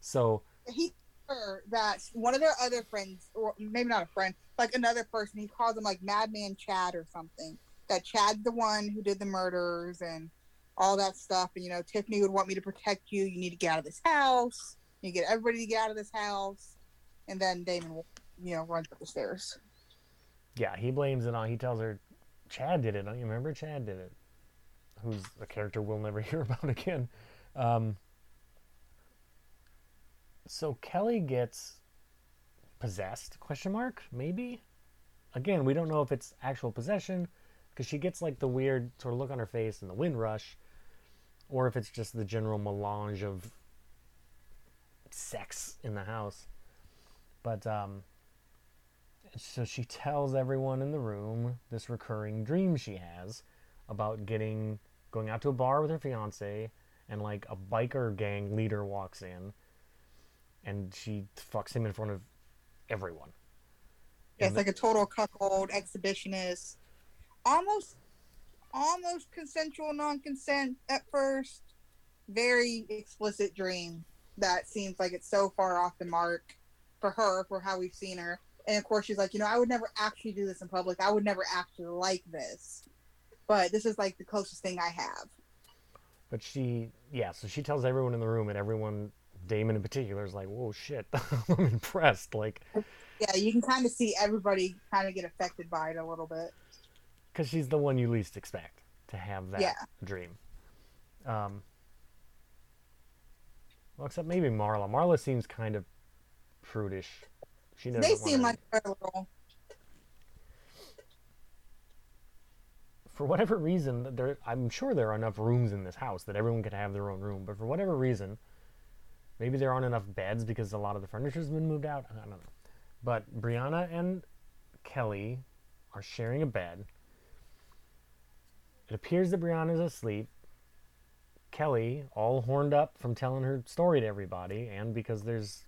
So He her that one of their other friends, or maybe not a friend, like another person, he calls him like Madman Chad or something. That Chad's the one who did the murders and all that stuff. And you know, Tiffany would want me to protect you. You need to get out of this house. You get everybody to get out of this house. And then Damon, you know, runs up the stairs. yeah, he blames it on. He tells her, Chad did it. Don't you remember? Chad did it. Who's a character we'll never hear about again. Um, so Kelly gets possessed? Question mark? Maybe. Again, we don't know if it's actual possession because she gets like the weird sort of look on her face and the wind rush, or if it's just the general melange of sex in the house. But um, so she tells everyone in the room this recurring dream she has about getting going out to a bar with her fiance and like a biker gang leader walks in and she fucks him in front of everyone. Yeah, it's like a total cuckold exhibitionist. Almost, almost consensual non-consent at first. Very explicit dream that seems like it's so far off the mark for her for how we've seen her. And of course, she's like, you know, I would never actually do this in public. I would never actually like this, but this is like the closest thing I have. But she, yeah, so she tells everyone in the room, and everyone, Damon in particular, is like, whoa, shit, I'm impressed. Like, Yeah, you can kind of see everybody kind of get affected by it a little bit. because she's the one you least expect to have that Yeah. dream. Um, well, except maybe Marla. Marla seems kind of prudish. She doesn't They seem like they're a little. For whatever reason, there I'm sure there are enough rooms in this house that everyone could have their own room. But for whatever reason, maybe there aren't enough beds because a lot of the furniture's been moved out. I don't know. But Brianna and Kelly are sharing a bed. It appears that Brianna's asleep. Kelly, all horned up from telling her story to everybody, and because there's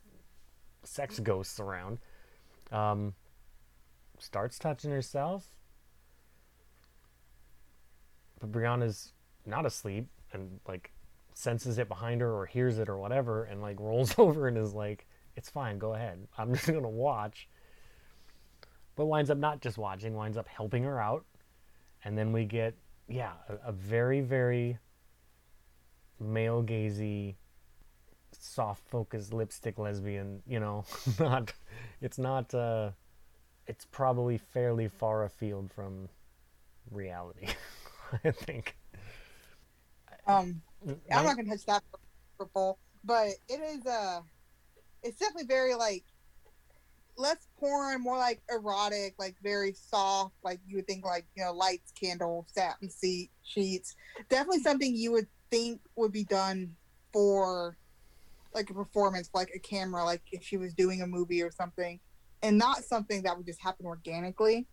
sex ghosts around, um, starts touching herself but Brianna's not asleep and like senses it behind her or hears it or whatever and like rolls over and is like it's fine go ahead. I'm just gonna watch. But winds up not just watching winds up helping her out. And then we get yeah a, a very very male gazy soft focused lipstick lesbian you know? Not it's not uh it's probably fairly far afield from reality I think. Um, I'm not gonna touch that purple, but it is uh it's definitely very like less porn, more like erotic, like very soft, like you would think like, you know, lights, candle, satin seat, sheets. Definitely something you would think would be done for like a performance, like a camera, like if she was doing a movie or something, and not something that would just happen organically.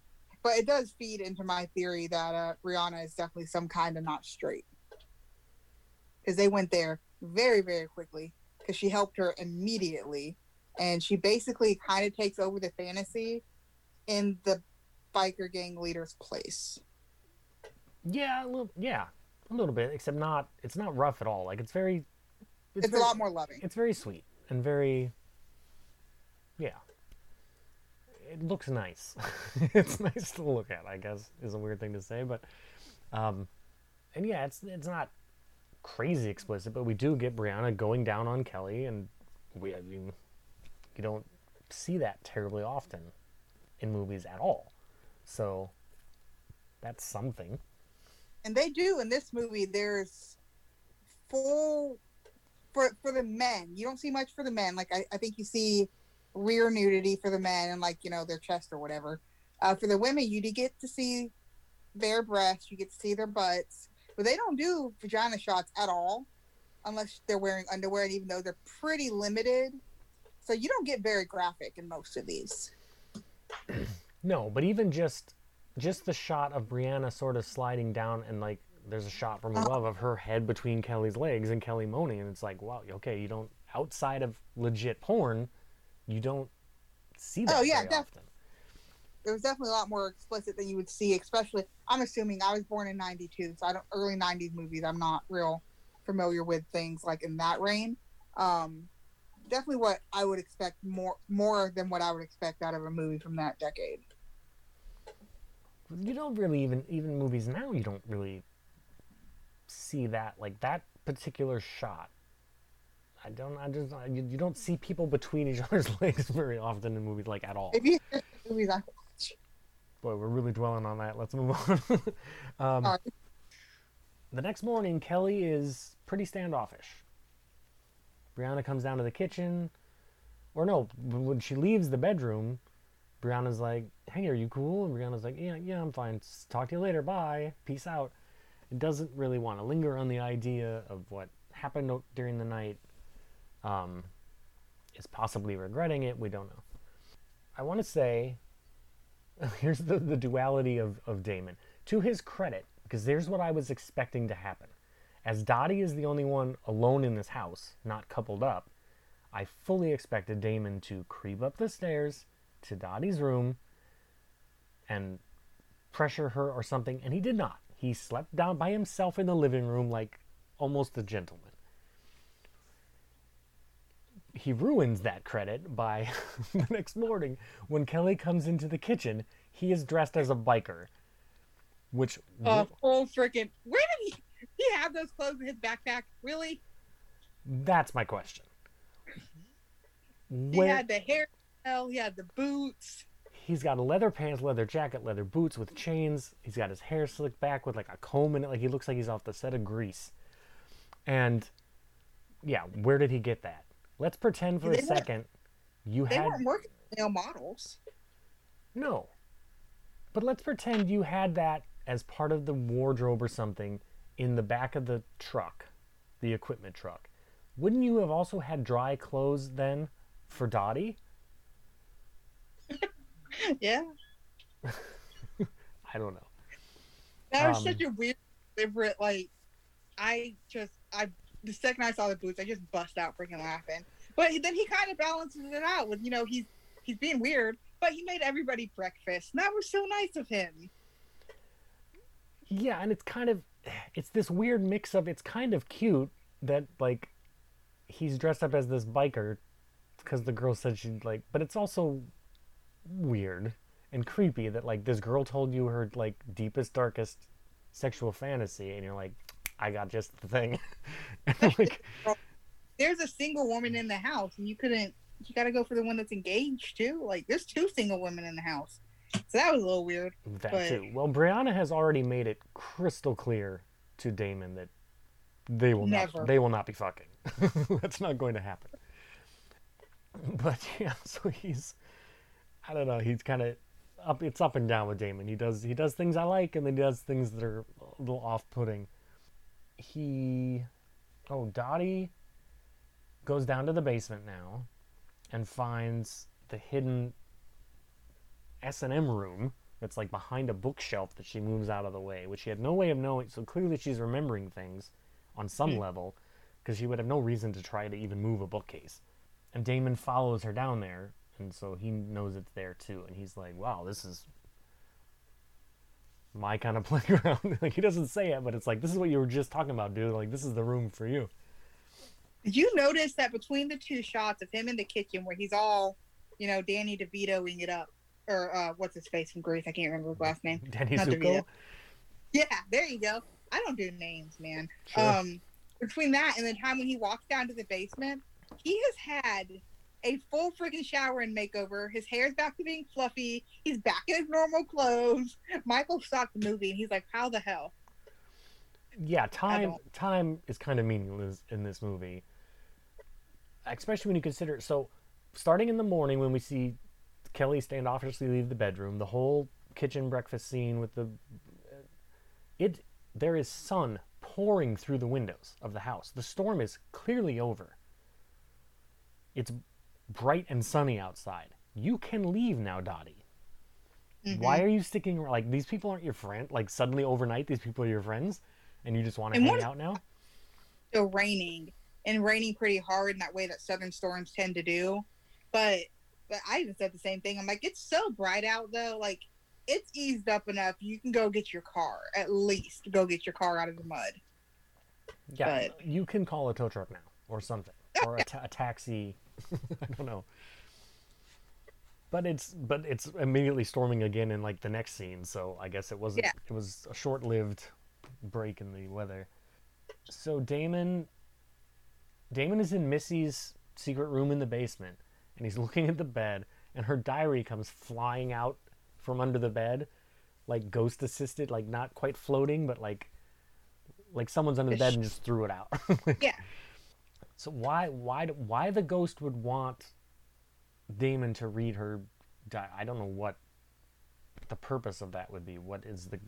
But it does feed into my theory that uh, Brianna is definitely some kind of not straight because they went there very very quickly because she helped her immediately and she basically kind of takes over the fantasy in the biker gang leader's place Yeah, a little, yeah, a little bit, except not. It's not rough at all. Like it's very. it's, very, a lot more loving It's very sweet and very. Yeah. It looks nice. it's nice to look at. I guess is a weird thing to say, but, um, and yeah, it's it's not crazy explicit, but we do get Brianna going down on Kelly, and we I mean, you don't see that terribly often in movies at all. So that's something. and they do in this movie there's full for for the men you don't see much for the men like i, I think you see rear nudity for the men and like you know their chest or whatever. Uh, for the women you do get to see their breasts you get to see their butts but they don't do vagina shots at all unless they're wearing underwear and even though they're pretty limited. So you don't get very graphic in most of these. No, but even just just the shot of Brianna sort of sliding down and like there's a shot from above of her head between Kelly's legs and Kelly moaning and it's like, wow, okay, you don't outside of legit porn, you don't see that Oh, yeah, very def- often. it was definitely a lot more explicit than you would see, especially I'm assuming I was born in ninety two, so I don't early nineties movies I'm not real familiar with things like in that reign. Um definitely what I would expect more more than what I would expect out of a movie from that decade. You don't really even even movies now you don't really see that like that particular shot. I don't I just you, you don't see people between each other's legs very often in movies like at all. You movies I Boy, we're really dwelling on that. Let's move on. um, the next morning, Kelly is pretty standoffish. Brianna comes down to the kitchen, or no, when she leaves the bedroom, Brianna's like, "Hey, are you cool?" And Brianna's like, "Yeah, yeah, I'm fine. Talk to you later. Bye. Peace out." It doesn't really want to linger on the idea of what happened during the night. Um, is possibly regretting it. We don't know. I want to say here's the, the duality of, of Damon. To his credit, because there's what I was expecting to happen. As Dottie is the only one alone in this house, not coupled up, I fully expected Damon to creep up the stairs to Dottie's room and pressure her or something, and he did not. He slept down by himself in the living room like almost a gentleman. He ruins that credit by the next morning when Kelly comes into the kitchen, he is dressed as a biker. Which Uh, full freaking. Where did he? He have those clothes in his backpack? Really? that's my question. He had the hair. He had the boots. he's got leather pants, leather jacket, leather boots with chains. He's got his hair slicked back with like a comb in it, like he looks like he's off the set of Grease. And yeah, where did he get that? Let's pretend for They a second you They had They weren't working with male models. no. But let's pretend you had that as part of the wardrobe or something in the back of the truck, the equipment truck. Wouldn't you have also had dry clothes then for Dottie? yeah. I don't know. That was Um, such a weird, deliberate. Like, I just, I the second I saw the boots, I just bust out freaking laughing. But then he kind of balances it out with, you know, he's he's being weird, but he made everybody breakfast. And that was so nice of him. Yeah, and it's kind of it's this weird mix of it's kind of cute that like he's dressed up as this biker because the girl said she'd like but it's also weird and creepy that like this girl told you her like deepest darkest sexual fantasy and you're like I got just the thing. like There's a single woman in the house, and you couldn't. You got to go for the one that's engaged too. Like, there's two single women in the house, so that was a little weird. that But- too. Well, Brianna has already made it crystal clear to Damon that they will Never. not they will not be fucking. That's not going to happen. But yeah, so he's I don't know, he's kind of up it's up and down with Damon. He does he does things I like and then he does things that are a little off-putting. He oh, Dottie goes down to the basement now and finds the hidden S&M room that's like behind a bookshelf that she moves out of the way, which she had no way of knowing. So clearly she's remembering things on some hmm. level because she would have no reason to try to even move a bookcase. And Damon follows her down there, and so he knows it's there too. And he's like, wow, this is my kind of playground. like, he doesn't say it, but it's like, this is what you were just talking about, dude. Like, this is the room for you. Did you notice that between the two shots of him in the kitchen, where he's all, you know, Danny DeVitoing it up, or uh, what's his face from Grease? I can't remember his last name. Danny Not. DeVito. Yeah, there you go. I don't do names, man. Sure. Um, between that and the time when he walks down to the basement, he has had a full freaking shower and makeover. His hair's back to being fluffy. He's back in his normal clothes. Michael stopped the movie and he's like, "How the hell?" yeah time time is kind of meaningless in this movie especially when you consider so starting in the morning when we see kelly standoffishly leave the bedroom the whole kitchen breakfast scene with the it there is sun pouring through the windows of the house the storm is clearly over it's bright and sunny outside you can leave now dottie why Mm-hmm. are you sticking around like these people aren't your friend like suddenly overnight these people are your friends and you just want to And hang out now still raining and raining pretty hard in that way that southern storms tend to do. But but I even said the same thing. I'm like, it's so bright out though. Like it's eased up enough. You can go get your car at least. Go get your car out of the mud. Yeah, you can call a tow truck now or something, or a, ta- a taxi. I don't know. But it's but it's immediately storming again in like the next scene, so I guess it wasn't. Yeah. It was a short-lived break in the weather. So Damon, Damon is in Missy's secret room in the basement, and he's looking at the bed, and her diary comes flying out from under the bed, like ghost assisted, like not quite floating, but like like someone's under the bed and just threw it out. Yeah. So why why why the ghost would want Damon to read her di- I don't know what the purpose of that would be. What is the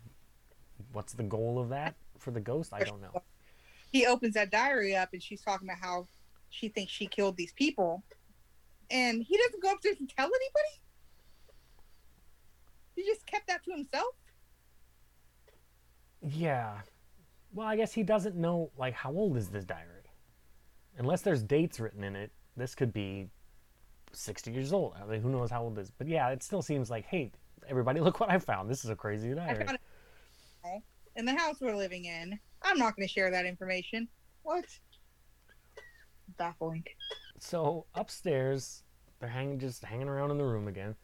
what's the goal of that for the ghost? I don't know. He opens that diary up and she's talking about how she thinks she killed these people. And he doesn't go upstairs and tell anybody? He just kept that to himself? Yeah. Well, I guess he doesn't know like how old is this diary? Unless there's dates written in it, this could be 60 years old. I mean, who knows how old it is. But yeah, it still seems like, hey, everybody look what I found. This is a crazy diary. in the house we're living in. I'm not going to share that information. What? Baffling. so upstairs, they're hanging, just hanging around in the room again.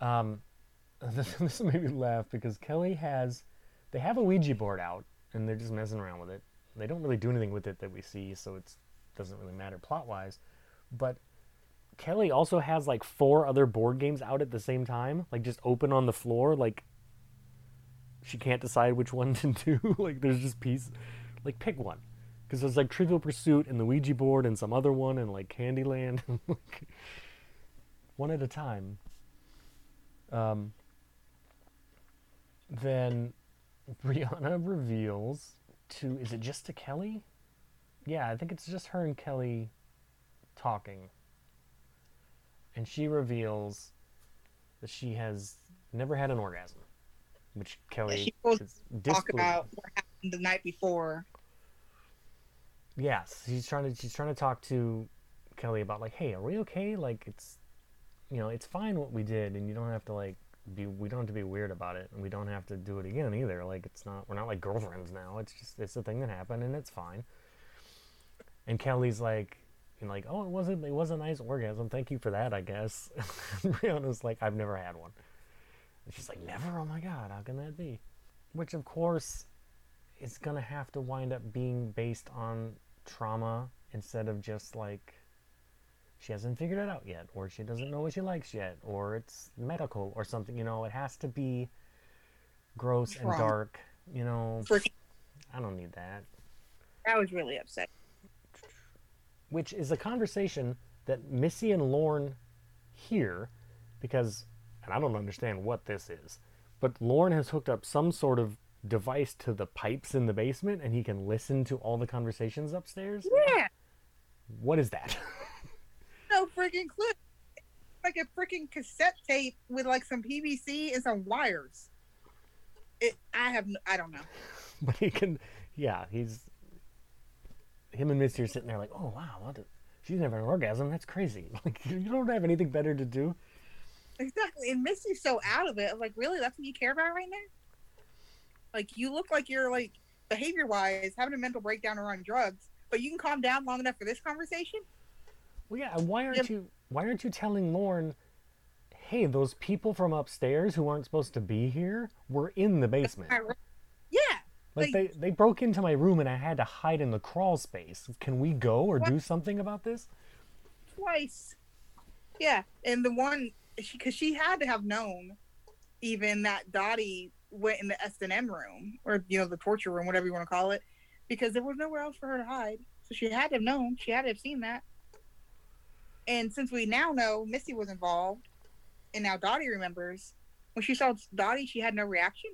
Um, this, this made me laugh because Kelly has, they have a Ouija board out, and they're just messing around with it. They don't really do anything with it that we see, so it doesn't really matter plot wise. But Kelly also has like four other board games out at the same time, like just open on the floor. Like she can't decide which one to do. like there's just piece, like pick one, because there's like Trivial Pursuit and the Ouija board and some other one and like Candyland, one at a time. Um. Then Brianna reveals to is it just to Kelly? Yeah, I think it's just her and Kelly talking. And she reveals that she has never had an orgasm, which Kelly She is Talk about what happened the night before. Yes, she's trying to she's trying to talk to Kelly about like, hey, are we okay? Like it's you know, it's fine what we did and you don't have to like be we don't have to be weird about it and we don't have to do it again either. Like it's not we're not like girlfriends now. It's just it's a thing that happened and it's fine. And Kelly's like you know, like, oh, it wasn't it was a nice orgasm. Thank you for that, I guess. and Brianna's like, I've never had one. And she's like, never? Oh my god, how can that be? Which of course is gonna have to wind up being based on trauma instead of just like she hasn't figured it out yet, or she doesn't know what she likes yet, or it's medical or something. You know, it has to be gross and dark. You know, Freaking, I don't need that. I was really upset. Which is a conversation that Missy and Lorne hear because, and I don't understand what this is, but Lorne has hooked up some sort of device to the pipes in the basement and he can listen to all the conversations upstairs. Yeah, What is that? no freaking clue. Like a freaking cassette tape with like some PVC and some wires. It. I have. I don't know. but he can yeah he's him and missy are sitting there like oh wow what the, she's never had an orgasm that's crazy like you don't have anything better to do Exactly. And Missy's so out of it. I'm like, really? That's what you care about right now? Like, you look like you're like behavior wise having a mental breakdown or on drugs, but you can calm down long enough for this conversation. well yeah and why aren't Yep. you why aren't you telling lorne hey those people from upstairs who aren't supposed to be here were in the basement Like they they broke into my room and i had to hide in the crawl space can we go or do something about this twice. Yeah, and the one because she, had to have known even that Dottie went in the S and M room or you know the torture room, whatever you want to call it, because there was nowhere else for her to hide. So she had to have known. She had to have seen that. And since we now know Missy was involved, and now Dottie remembers when she saw Dottie, she had no reaction.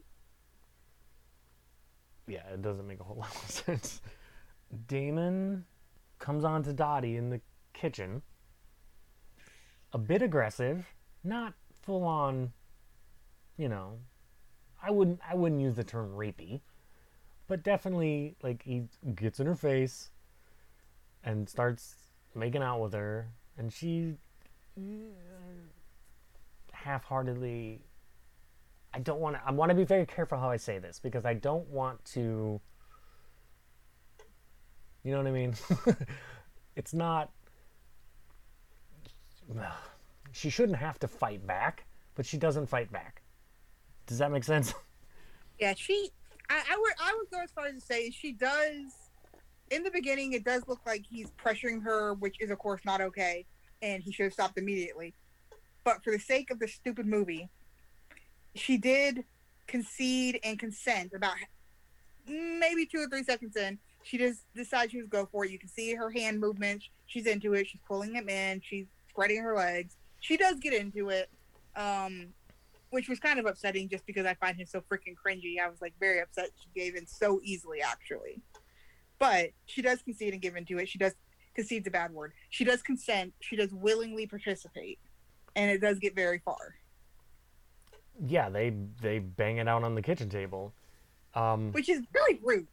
Yeah, it doesn't make a whole lot of sense. Damon comes on to Dottie in the kitchen, a bit aggressive, not full on, you know. I wouldn't I wouldn't use the term rapey, but definitely like he gets in her face and starts making out with her, and she mm, half-heartedly I don't want to. I want to be very careful how I say this because I don't want to. You know what I mean? it's not. She shouldn't have to fight back, but she doesn't fight back. Does that make sense? Yeah, she. I, I would. I would go as far as to say she does. In the beginning, it does look like he's pressuring her, which is of course not okay, and he should have stopped immediately. But for the sake of the stupid movie, she did concede and consent about maybe two or three seconds in. She just decided she was go for it. You can see her hand movements. She's into it. She's pulling him in. She's spreading her legs. She does get into it. Um, which was kind of upsetting just because I find him so freaking cringy. I was like very upset she gave in so easily, actually. But she does concede and give into it. She does concede's a bad word. She does consent. She does willingly participate, and it does get very far. Yeah, they they bang it out on the kitchen table. Um, Which is really rude.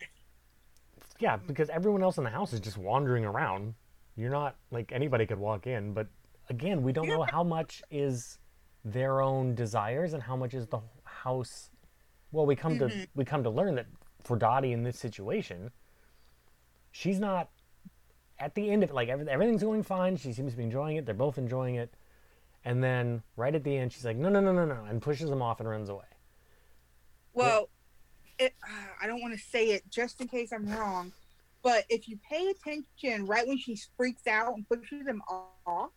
yeah, because everyone else in the house is just wandering around. You're not like anybody could walk in, but again, we don't know how much is their own desires and how much is the house. Well, we come to we come to learn that for Dottie in this situation, she's not at the end of it, like every, everything's going fine. She seems to be enjoying it. They're both enjoying it. And then right at the end, she's like, no, no, no, no, no, and pushes him off and runs away. Well, it, uh, I don't want to say it just in case I'm wrong, but if you pay attention, right when she freaks out and pushes him off,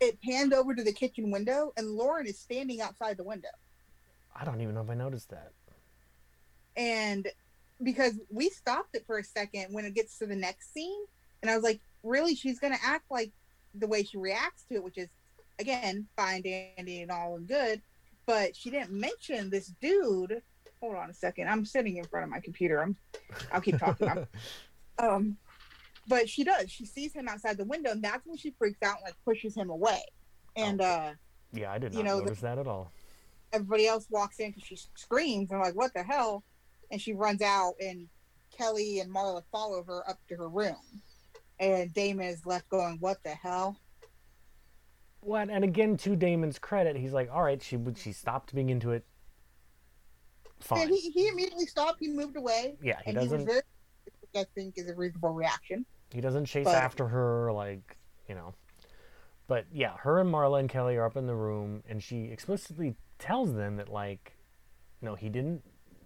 it pans over to the kitchen window, and Lorne is standing outside the window. I don't even know if I noticed that. And because we stopped it for a second when it gets to the next scene, and I was like, really, she's gonna act like the way she reacts to it, which is again fine, dandy, and all and good. But she didn't mention this dude. Hold on a second. I'm sitting in front of my computer. I'm. I'll keep talking. I'm, um, but she does. She sees him outside the window, and that's when she freaks out and like pushes him away. And uh, Yeah, I did You not know, the- notice that at all. everybody else walks in because she screams and like, "What the hell?" And she runs out, and Kelly and Marla follow her up to her room, and Damon is left going, "What the hell?" What? And again, to Damon's credit, he's like, all right, she would she stopped being into it. Fine. And he, he immediately stopped. He moved away, yeah, he and doesn't very, which I think is a reasonable reaction. he doesn't chase but- after her like you know. But yeah, her and Marla and Kelly are up in the room, and she explicitly tells them that like, no, he didn't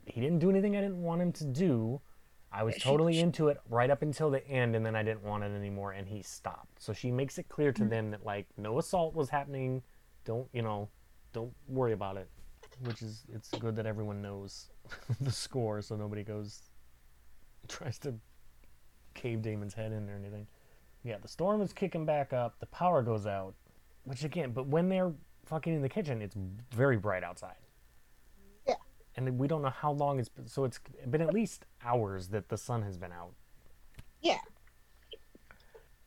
he didn't do anything I didn't want him to do. I was Yeah, totally she- into it right up until the end, and then I didn't want it anymore, and he stopped. So she makes it clear to Mhm. them that like no assault was happening. Don't you know? Don't worry about it. Which is it's good that everyone knows the score, so nobody goes tries to cave Damon's head in or anything. Yeah, the storm is kicking back up. The power goes out, which again, but when they're fucking in the kitchen, it's very bright outside. And we don't know how long it's been, so it's been at least hours that the sun has been out. Yeah.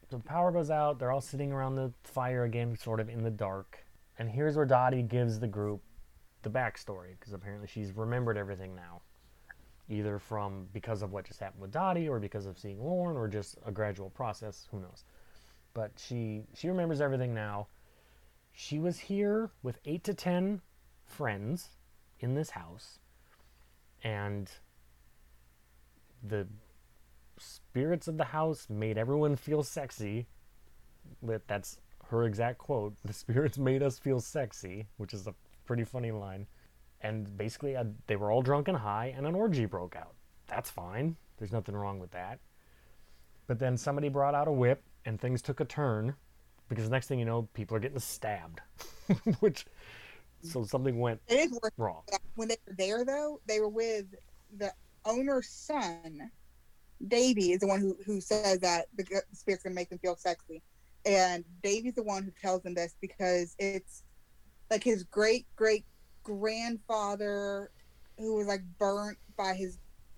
The power goes out. They're all sitting around the fire again, sort of in the dark. And here's where Dottie gives the group the backstory, because apparently she's remembered everything now. Either from because of what just happened with Dottie, or because of seeing Lorne, or just a gradual process. Who knows? But she she remembers everything now. She was here with eight to ten friends in this house, and the spirits of the house made everyone feel sexy. That's her exact quote. The spirits made us feel sexy, which is a pretty funny line. And basically, uh, they were all drunk and high, and an orgy broke out. That's fine. There's nothing wrong with that. But then somebody brought out a whip, and things took a turn because next thing you know, people are getting stabbed. which, so something went It is wrong. when they were there though. They were with the owner's son. Davy is the one who, who says that the spirit's gonna make them feel sexy, and Davy's the one who tells them this because it's like his great great grandfather who was like burnt by his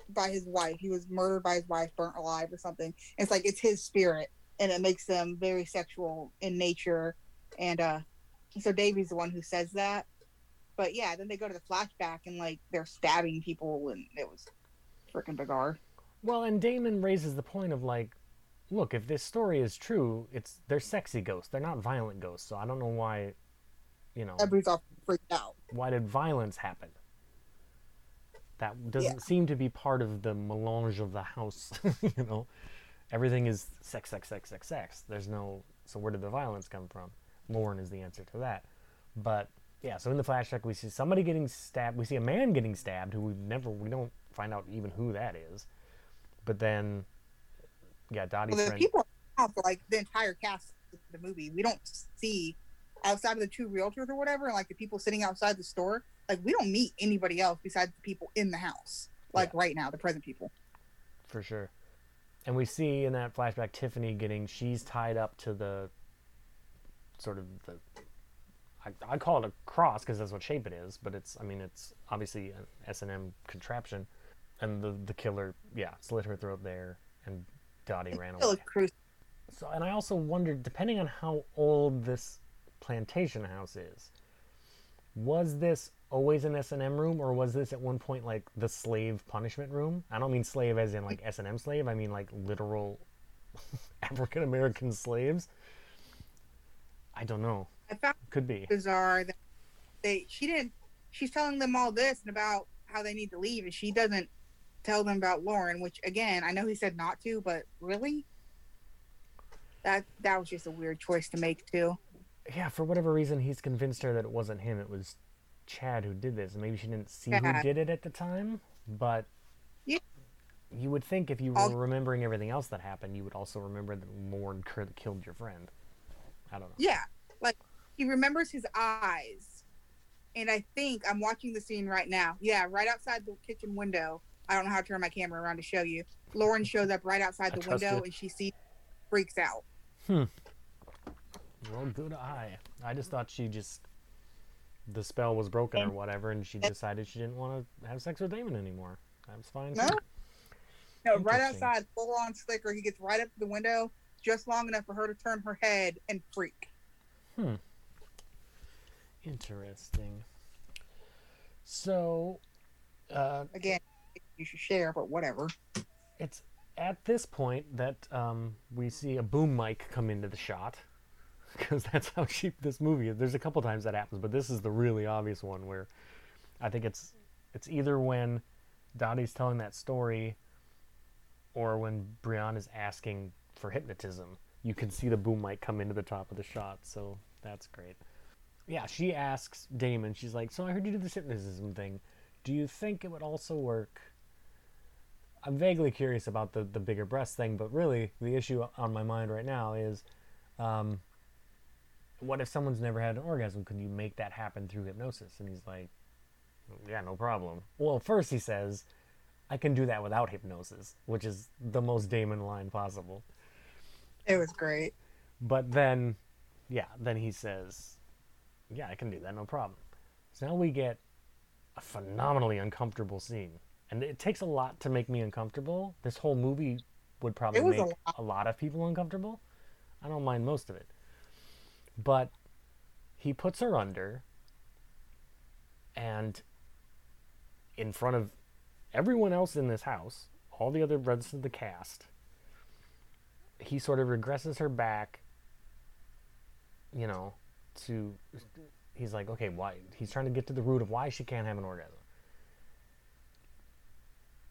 by his wife. He was murdered by his wife, burnt alive or something. It's like it's his spirit, and it makes them very sexual in nature. And uh, so Davy's the one who says that. But yeah, then they go to the flashback and like they're stabbing people, and it was freaking bizarre. Well, and Damon raises the point of like, look, if this story is true, it's they're sexy ghosts. They're not violent ghosts. So I don't know why, you know, Everybody's all freaked out. why did violence happen? That doesn't Yeah. seem to be part of the melange of the house. you know, everything is sex, sex, sex, sex, sex. There's no. So where did the violence come from? Lorne is the answer to that. But yeah, so in the flashback we see somebody getting stabbed. We see a man getting stabbed who we never we don't find out even who that is. But then, yeah, Dottie's Well, the friend. people for like the entire cast of the movie. We don't see outside of the two realtors or whatever, and like the people sitting outside the store. Like we don't meet anybody else besides the people in the house. Like right now, the present people. for sure. And we see in that flashback Tiffany getting she's tied up to the sort of the I, I call it a cross because that's what shape it is, but it's I mean it's obviously an S and M contraption, and the the killer yeah slit her throat there, and Dottie ran away. So and I also wondered depending on how old this plantation house is, was this always an S and M room or was this at one point like the slave punishment room? I don't mean slave as in like S and M slave. I mean like literal African American slaves. I don't know. I found Could be. bizarre that they she didn't. She's telling them all this and about how they need to leave, and she doesn't tell them about Lorne. Which again, I know he said not to, but really, That that was just a weird choice to make too. Yeah, for whatever reason, he's convinced her that it wasn't him. It was Chad who did this. Maybe she didn't see who did it at the time, but Yeah. you would think if you were I'll- remembering everything else that happened, you would also remember that Lorne killed your friend. I don't know. Yeah, like he remembers his eyes, and I think I'm watching the scene right now. Yeah, right outside the kitchen window. I don't know how to turn my camera around to show you. Lorne shows up right outside the window, and she sees, freaks out. Hmm. Well, good eye. I just thought she just the spell was broken or whatever, and she decided she didn't want to have sex with Damon anymore. That was fine. No, no, right outside, full on slicker. He gets right up to the window, just long enough for her to turn her head and freak. Interesting. So, uh, Again, you should share, but whatever. it's at this point that um, we see a boom mic come into the shot because that's how cheap this movie is. There's a couple times that happens, but this is the really obvious one where I think it's it's either when Dottie's telling that story or when Brian is asking for hypnotism. You can see the boom mic come into the top of the shot, so that's great. Yeah, she asks Damon, she's like, So I heard you did this hypnotism thing. Do you think it would also work I'm vaguely curious about the, the bigger breast thing, but really the issue on my mind right now is um, what if someone's never had an orgasm? Can you make that happen through hypnosis? And he's like, yeah, no problem. Well, first he says, I can do that without hypnosis, which is the most Damon line possible. It was great. But then, yeah, then he says, yeah, I can do that, no problem. So now we get a phenomenally uncomfortable scene. And it takes a lot to make me uncomfortable. This whole movie would probably make a a lot. lot. of people uncomfortable. I don't mind most of it. But he puts her under, and in front of everyone else in this house, all the other rest of the cast, he sort of regresses her back, you know, to. He's like, okay, why? He's trying to get to the root of why she can't have an orgasm.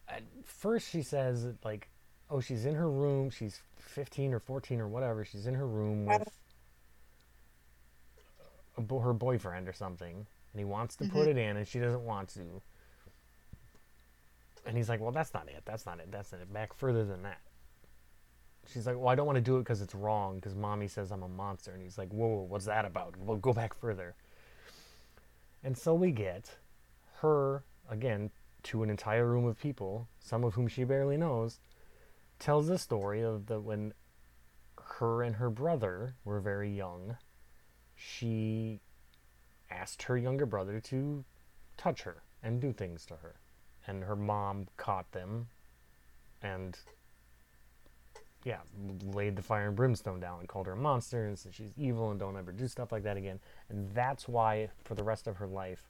At first, she says, like, oh, she's in her room. She's 15 or 14 or whatever. She's in her room uh-huh. with a, bo- her boyfriend or something, and he wants to put mm-hmm. it in, and she doesn't want to. And he's like, well, that's not it. That's not it. That's not it. Back further than that. She's like, well, I don't want to do it because it's wrong, because mommy says I'm a monster. And he's like, whoa, what's that about? Well, go back further. And so we get her, again, to an entire room of people, some of whom she barely knows, tells the story of the when her and her brother were very young, she asked her younger brother to touch her and do things to her. And her mom caught them and yeah, laid the fire and brimstone down and called her a monster and said she's evil and don't ever do stuff like that again. And that's why, for the rest of her life,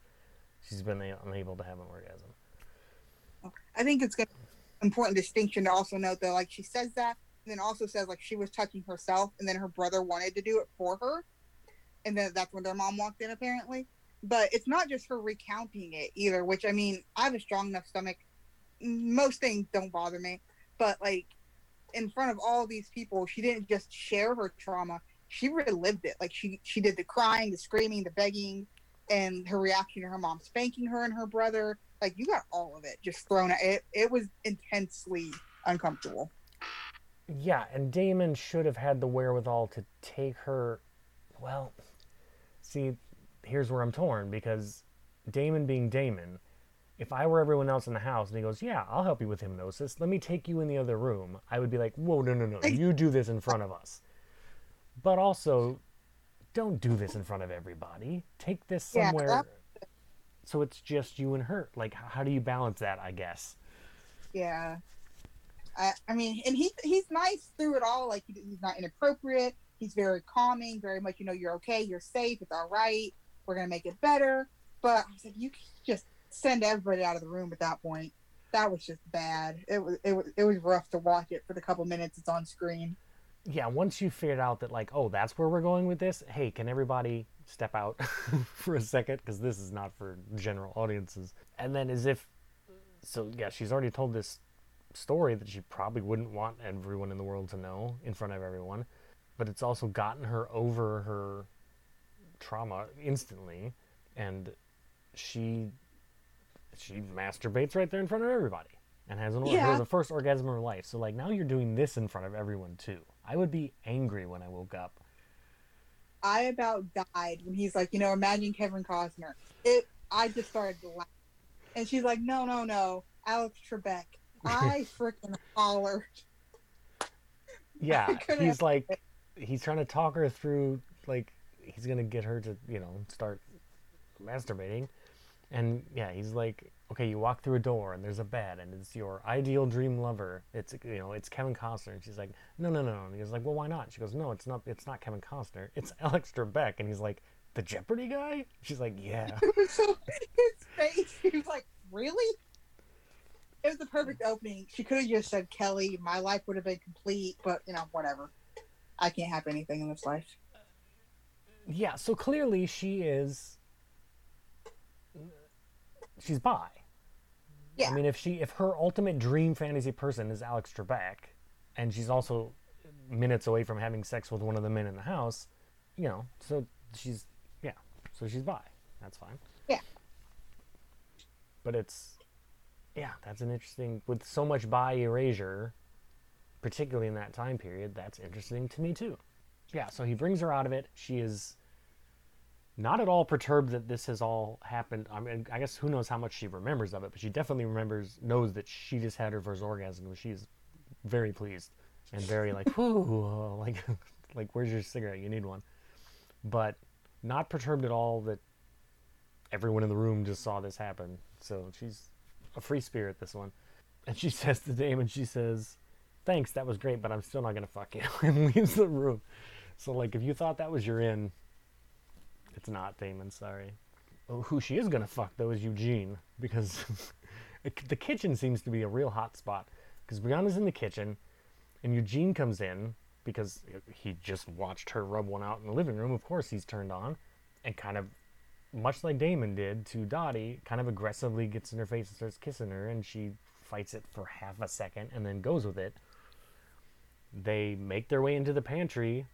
she's been unable to have an orgasm. I think it's an important distinction to also note that, like, she says that, and then also says, like, she was touching herself, and then her brother wanted to do it for her. And then that's when their mom walked in, apparently. But it's not just her recounting it either, which, I mean, I have a strong enough stomach. Most things don't bother me. But, like, in front of all these people, she didn't just share her trauma, she relived it. Like, she, she did the crying, the screaming, the begging, and her reaction to her mom spanking her and her brother like you got all of it just thrown at it. It was intensely uncomfortable. Yeah, and Damon should have had the wherewithal to take her. Well, see, here's where I'm torn because Damon being Damon, if I were everyone else in the house and he goes, Yeah, I'll help you with hypnosis, let me take you in the other room, I would be like, Whoa, no, no, no, you do this in front of us. But also, don't do this in front of everybody. Take this Yeah, somewhere that- so it's just you and her. Like, how do you balance that, I guess? Yeah. I, I mean, and he he's nice through it all. Like he's not inappropriate. He's very calming. Very much, you know, you're okay. You're safe. It's all right. We're gonna make it better. But I was like, you just send everybody out of the room at that point. That was just bad. It was it was it was rough to watch it for the couple minutes it's on screen. yeah, once you figured out that like, oh, that's where we're going with this. Hey, can everybody step out for a second because this is not for general audiences. And then as if, so yeah, she's already told this story that she probably wouldn't want everyone in the world to know in front of everyone. but it's also gotten her over her trauma instantly, and she she masturbates right there in front of everybody and has an or- Yeah. has a first orgasm of her life. So like now you're doing this in front of everyone too. I would be angry when I woke up. I about died when he's like, you know, imagine Kevin Costner. It. I just started to laugh, and she's like, no, no, no, Alex Trebek. I freaking hollered. Yeah, he's like he's trying to talk her through like he's gonna get her to you know start masturbating, and yeah, he's like, okay, you walk through a door and there's a bed and it's your ideal dream lover. It's you know it's Kevin Costner. And she's like, no, no, no, no. And he's like, well, why not? She goes, no, it's not. It's not Kevin Costner. It's Alex Trebek. And he's like, the Jeopardy guy. She's like, yeah. so his face, he was like, really? It was the perfect opening. She could have just said Kelly. My life would have been complete, but you know, whatever. I can't have anything in this life. yeah. So clearly she is. She's bi. Yeah. I mean, if she if her ultimate dream fantasy person is Alex Trebek, and she's also minutes away from having sex with one of the men in the house, you know, so she's yeah, so she's bi. That's fine. Yeah. But it's yeah, that's an interesting with so much bi erasure, particularly in that time period. That's interesting to me too. Yeah. So he brings her out of it. She is not at all perturbed that this has all happened. I mean, I guess who knows how much she remembers of it, but she definitely remembers, knows that she just had her first orgasm, and she's very pleased and very like, whoo, like, like, where's your cigarette? You need one. But not perturbed at all that everyone in the room just saw this happen. So she's a free spirit, this one. And she says to Damon, she says, thanks, that was great, but I'm still not going to fuck you, and leaves the room. So, like, if you thought that was your in, it's not Damon, sorry. Oh, Who she is gonna fuck though is Eugene because the kitchen seems to be a real hot spot. Because Brianna's in the kitchen, and Eugene comes in because he just watched her rub one out in the living room. Of course, he's turned on, and kind of much like Damon did to Dottie, kind of aggressively gets in her face and starts kissing her, and she fights it for half a second and then goes with it. They make their way into the pantry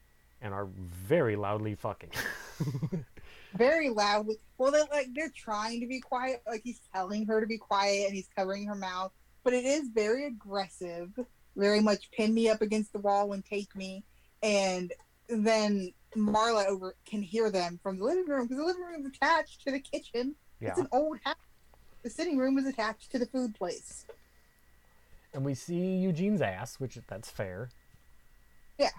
and are very loudly fucking. Very loudly. Well, they're like they're trying to be quiet. Like he's telling her to be quiet, and he's covering her mouth. But it is very aggressive. Very much pin me up against the wall and take me. And then Marla over can hear them from the living room because the living room is attached to the kitchen. yeah. It's an old house. The sitting room is attached to the food place. and we see Eugene's ass, which that's fair. Yeah.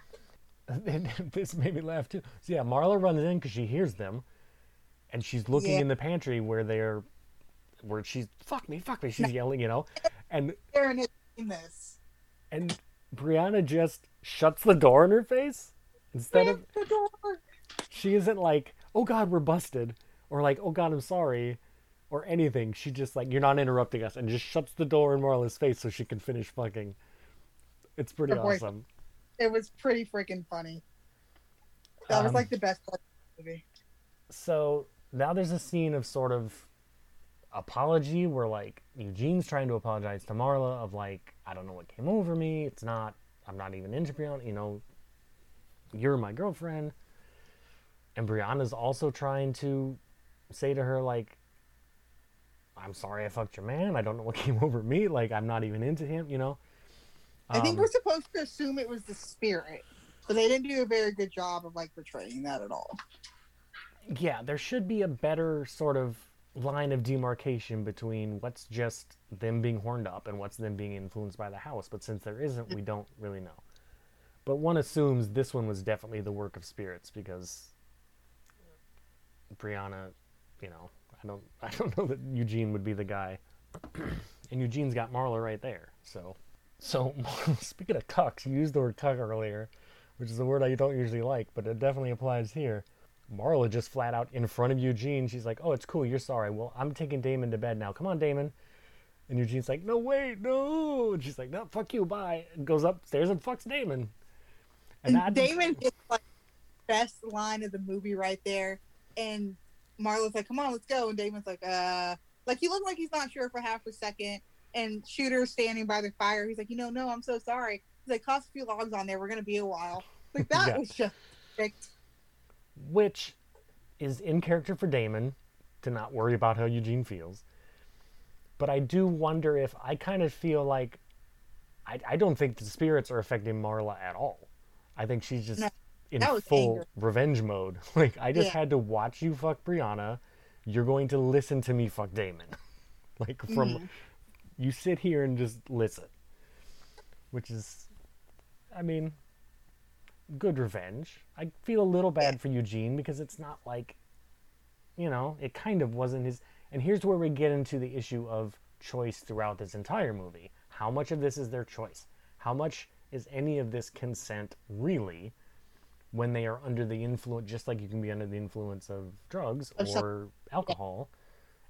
And this made me laugh too. So yeah, Marla runs in because she hears them, and she's looking Yeah. in the pantry where they're, where she's fuck me, fuck me. She's yelling, you know, and Aaron seen this. and Brianna just shuts the door in her face instead of the door. she isn't like, oh God, we're busted, or like, oh God, I'm sorry, or anything. She just like, you're not interrupting us, and just shuts the door in Marla's face so she can finish fucking. It's pretty awesome. It was pretty freaking funny. That was Um, like the best part of the movie. So now there's a scene of sort of apology where like Eugene's trying to apologize to Marla of like, I don't know what came over me. It's not, I'm not even into Brianna, you know, you're my girlfriend. And Brianna's also trying to say to her, like, I'm sorry I fucked your man. I don't know what came over me. Like, I'm not even into him, you know? I think Um, we're supposed to assume it was the spirit, but they didn't do a very good job of like portraying that at all. yeah, there should be a better sort of line of demarcation between what's just them being horned up and what's them being influenced by the house. But since there isn't, we don't really know. But one assumes this one was definitely the work of spirits because Brianna, you know, I don't, I don't know that Eugene would be the guy. and Eugene's got Marla right there. So, so speaking of cucks, you used the word cuck earlier, which is a word I don't usually like, but it definitely applies here. Marla just flat out in front of Eugene. She's like, "Oh, it's cool. You're sorry. Well, I'm taking Damon to bed now. Come on, Damon." And Eugene's like, "No, wait, no." And she's like, "No, fuck you, bye." And goes upstairs and fucks Damon. And that- Damon hit like best line of the movie right there. And Marla's like, "Come on, let's go." And Damon's like, "Uh," like he looked like he's not sure for half a second. And Shooter's standing by the fire. He's like, "You know, no, I'm so sorry." He's like, "Toss a few logs on there. We're gonna be a while." Like that Yeah. was just perfect. which is in character for Damon to not worry about how Eugene feels. But I do wonder if I kind of feel like I, I don't think the spirits are affecting Marla at all. I think she's just No, in full anger. revenge mode. Like I just Yeah. had to watch you fuck Brianna. You're going to listen to me fuck Damon. like from Mm-hmm. You sit here and just listen. Which is I mean, good revenge. I feel a little bad for Eugene because it's not like, you know, it kind of wasn't his. And here's where we get into the issue of choice throughout this entire movie. How much of this is their choice? How much is any of this consent really when they are under the influence, just like you can be under the influence of drugs or alcohol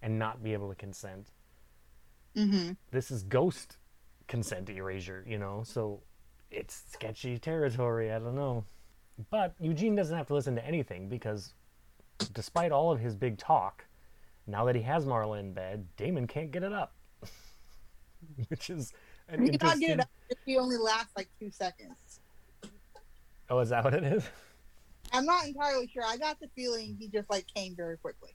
and not be able to consent? Mm-hmm. this is ghost consent erasure, you know, so it's sketchy territory. I don't know. But Eugene doesn't have to listen to anything because despite all of his big talk, now that he has Marla in bed, Damon can't get it up. Which is an You cannot get interesting. it up if he only lasts like two seconds. Oh, is that what it is? I'm not entirely sure. I got the feeling he just like came very quickly.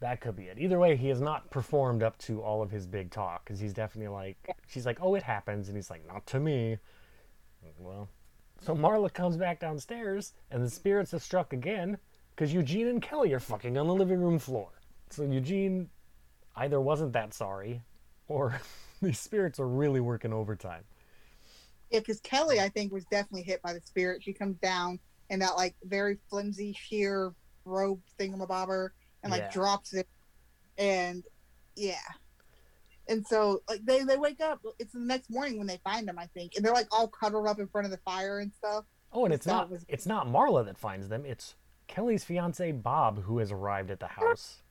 That could be it. Either way, he has not performed up to all of his big talk because he's definitely like, she's like, oh, it happens. And he's like, not to me. Well, so Marla comes back downstairs and the spirits have struck again because Eugene and Kelly are fucking on the living room floor. So Eugene either wasn't that sorry or these spirits are really working overtime. Yeah, because Kelly, I think, was definitely hit by the spirit. She comes down in that like very flimsy sheer robe thingamabobber and like Yeah. drops it, and yeah, and so like they they wake up. It's the next morning when they find them, I think, and they're like all cuddled up in front of the fire and stuff. Oh, and it's That not was- it's not Marla that finds them. It's Kelly's fiance Bob who has arrived at the house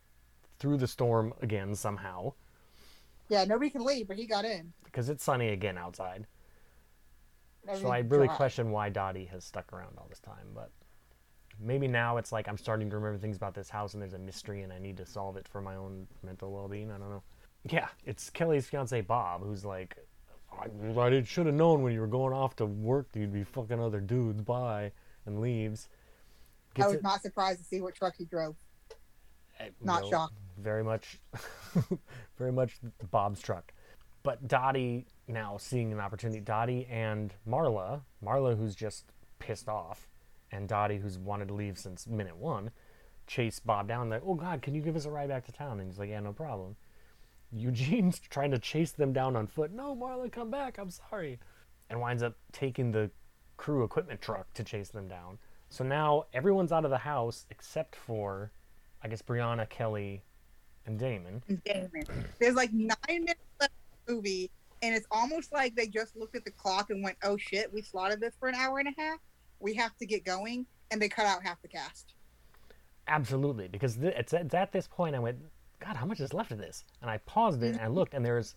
through the storm again somehow. Yeah, nobody can leave, but he got in. because it's sunny again outside. So I really question why Dottie has stuck around all this time, but maybe now it's like I'm starting to remember things about this house and there's a mystery and I need to solve it for my own mental well-being. I don't know. Yeah, it's Kelly's fiance Bob who's like, I, I should have known when you were going off to work that you'd be fucking other dudes. Bye, and leaves. I was it- not surprised to see what truck he drove. eh, not no, shocked. Very much, very much Bob's truck. But Dottie now seeing an opportunity. Dottie and Marla, Marla who's just pissed off, and Dottie who's wanted to leave since minute one, chase Bob down. Like, oh God, can you give us a ride back to town? And he's like, yeah, no problem. Eugene's trying to chase them down on foot. No, Marla, come back. I'm sorry. And winds up taking the crew equipment truck to chase them down. So now everyone's out of the house except for, I guess, Brianna, Kelly, and Damon. Damon. There's like nine minutes left of the movie, and it's almost like they just looked at the clock and went, "Oh shit, we slotted this for an hour and a half. We have to get going," and they cut out half the cast. Absolutely, because th- it's, it's at this point I went, God, how much is left of this? And I paused it and I looked, and there's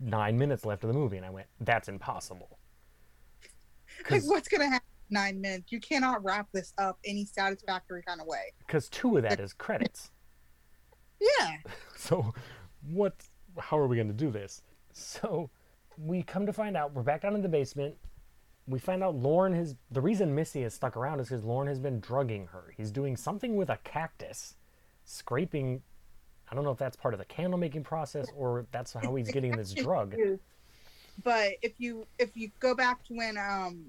nine minutes left of the movie, and I went, that's impossible. Like, Because what's gonna happen? Nine minutes. You cannot wrap this up any satisfactory kind of way. Because two of that is credits. Yeah, So, what? How are we going to do this? So, we come to find out we're back down in the basement. We find out Lorne has the reason Missy has stuck around is because Lorne has been drugging her. He's doing something with a cactus, scraping. I don't know if that's part of the candle making process or that's how he's getting this drug. But if you if you go back to when um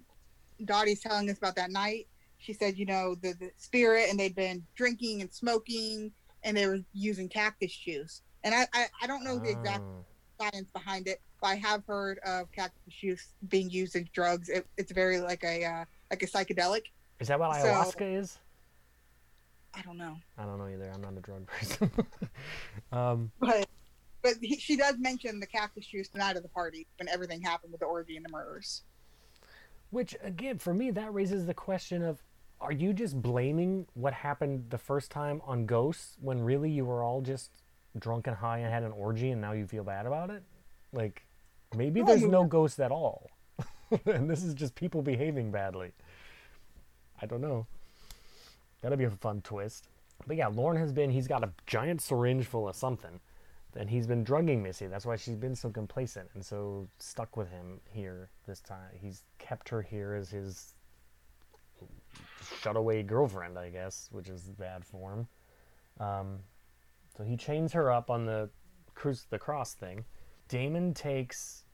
Dottie's telling us about that night, she said, you know, the, the spirit and they'd been drinking and smoking and they were using cactus juice. And I I, I don't know the exact Ah. Science behind it, but I have heard of cactus juice being used as drugs. It, it's very like a uh, like a psychedelic. Is that what So- ayahuasca is? I don't know, I don't know either. I'm not a drug person. um, but but he, she does mention the cactus juice the night of the party when everything happened with the orgy and the murders. which again, for me, that raises the question of: Are you just blaming what happened the first time on ghosts when really you were all just drunk and high and had an orgy, and now you feel bad about it? Like, maybe No, there's no ghosts at all, and this is just people behaving badly. I don't know. That'd be a fun twist. But yeah, Lorne has been, he's got a giant syringe full of something. And he's been drugging Missy. That's why she's been so complacent and so stuck with him here this time. He's kept her here as his shut away girlfriend, I guess, which is bad form. Um, so he chains her up on the cruise the cross thing. Damon takes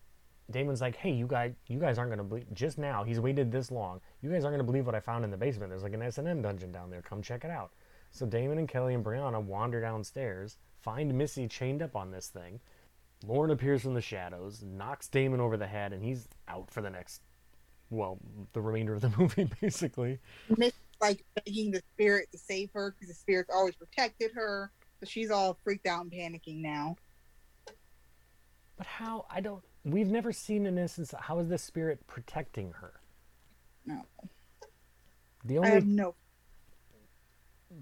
Damon's like, "Hey, you guys, you guys aren't gonna believe. Just now, he's waited this long. You guys aren't gonna believe what I found in the basement. There's like an S and M dungeon down there. Come check it out." So Damon and Kelly and Brianna wander downstairs, find Missy chained up on this thing. Lorne appears from the shadows, knocks Damon over the head, and he's out for the next, well, the remainder of the movie, basically. Miss like begging the spirit to save her because the spirit's always protected her. She's all freaked out and panicking now. But how? I don't. We've never seen an instance. How is the spirit protecting her? No, The I only have no.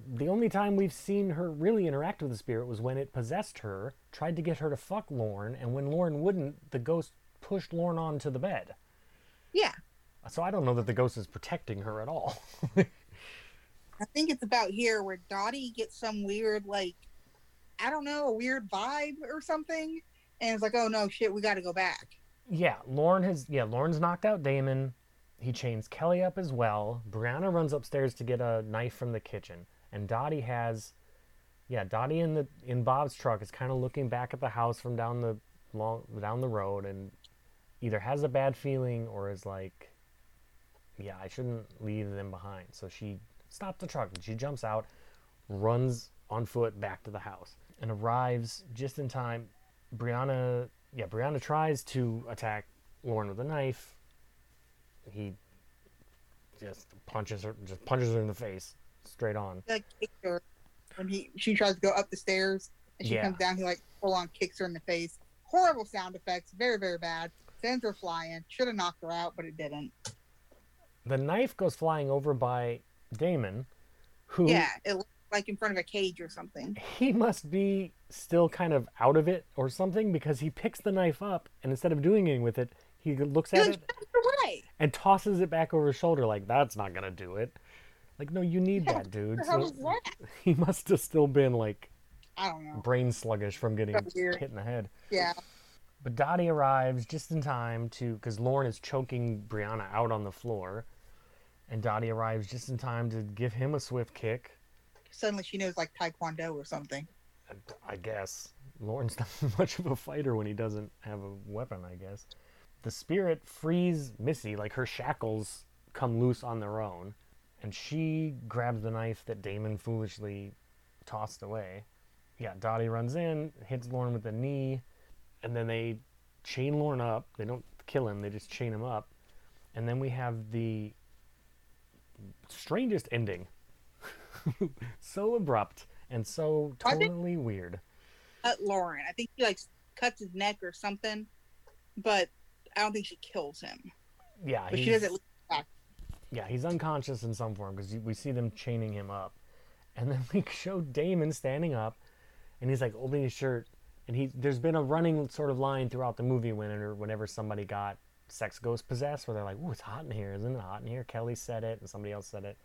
the only time we've seen her really interact with the spirit was when it possessed her, tried to get her to fuck Lorne, and when Lorne wouldn't, the ghost pushed Lorne onto the bed. Yeah, So I don't know that the ghost is protecting her at all. I think it's about here where Dottie gets some weird like, I don't know, a weird vibe or something, and it's like, oh no, shit, we got to go back. yeah, Lorne has yeah, Lorne's knocked out Damon. He chains Kelly up as well. Brianna runs upstairs to get a knife from the kitchen. And Dottie has yeah, Dottie in the in Bob's truck is kind of looking back at the house from down the long down the road and either has a bad feeling or is like yeah, I shouldn't leave them behind. So she stops the truck and she jumps out, runs on foot back to the house, and arrives just in time. Brianna, yeah, Brianna tries to attack Lorne with a knife. He just punches her, just punches her in the face, straight on. Like kicks her when he she tries to go up the stairs and she Yeah. comes down. He like full on kicks her in the face. Horrible sound effects, very very bad. Sends her flying. Should have knocked her out, but it didn't. The knife goes flying over by Damon, who Yeah, it like in front of a cage or something. he must be still kind of out of it or something because he picks the knife up and instead of doing anything with it, he looks at like it away. and tosses it back over his shoulder like that's not gonna do it. Like no, you need Yeah, that, dude. So that? he must have still been like I don't know. brain sluggish from getting hit in the head. Yeah, But Dottie arrives just in time to, because Lorne is choking Brianna out on the floor, and Dottie arrives just in time to give him a swift kick. Suddenly she knows like Taekwondo or something. I guess Lorne's not much of a fighter when he doesn't have a weapon. I guess the spirit frees Missy, like her shackles come loose on their own, and she grabs the knife that Damon foolishly tossed away. Yeah, Dottie runs in, hits Lorne with the knee, and then they chain Lorne up. They don't kill him, they just chain him up. And then we have the strangest ending. so abrupt and so totally weird. Cut Lorne. I think he like cuts his neck or something, but I don't think she kills him. Yeah, But she he's- does it. Yeah, he's unconscious in some form because we see them chaining him up, and then we show Damon standing up, and he's like opening his shirt, and he there's been a running sort of line throughout the movie whenever whenever somebody got sex ghost possessed, where they're like, "Ooh, it's hot in here, isn't it hot in here?" Kelly said it, and somebody else said it.